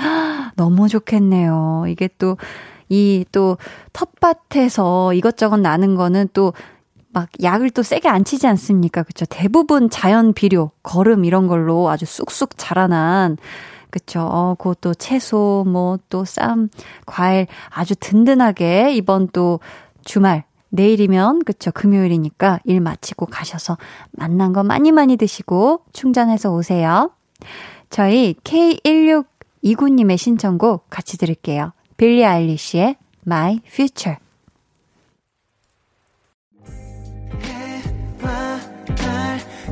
너무 좋겠네요. 이게 또, 이또 텃밭에서 이것저것 나는 거는 또 막 약을 또 세게 안 치지 않습니까? 그쵸? 대부분 자연 비료, 거름 이런 걸로 아주 쑥쑥 자라난 그쵸. 어, 그것도 채소, 뭐, 또 쌈, 과일 아주 든든하게 이번 또 주말, 내일이면, 그쵸. 금요일이니까 일 마치고 가셔서 만난 거 많이 많이 드시고 충전해서 오세요. 저희 K1629님의 신청곡 같이 들을게요. 빌리 아일리시의 My Future.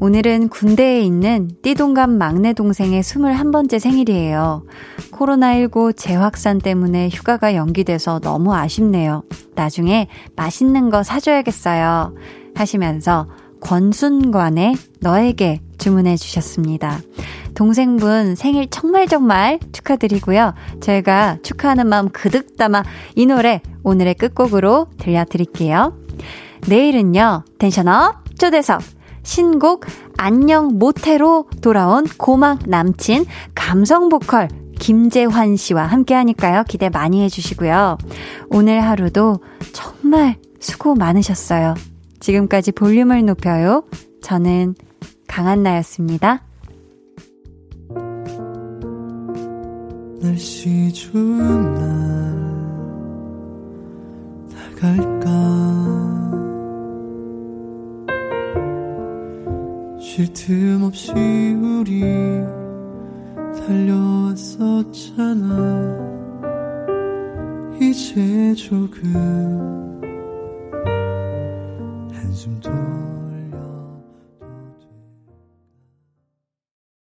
오늘은 군대에 있는 띠동갑 막내 동생의 21번째 생일이에요. 코로나19 재확산 때문에 휴가가 연기돼서 너무 아쉽네요. 나중에 맛있는 거 사줘야겠어요. 하시면서 권순관의 너에게 주문해 주셨습니다. 동생분 생일 정말 정말 축하드리고요. 저희가 축하하는 마음 그득 담아 이 노래 오늘의 끝곡으로 들려드릴게요. 내일은요, 텐션업 초대석 신곡 안녕 모태로 돌아온 고막 남친 감성 보컬 김재환 씨와 함께 하니까요. 기대 많이 해주시고요. 오늘 하루도 정말 수고 많으셨어요. 지금까지 볼륨을 높여요. 저는 강한나였습니다. 날씨 좋은 날 나갈까 쉴 틈 없이 우리 달려왔었잖아. 이제 조금 한숨 돌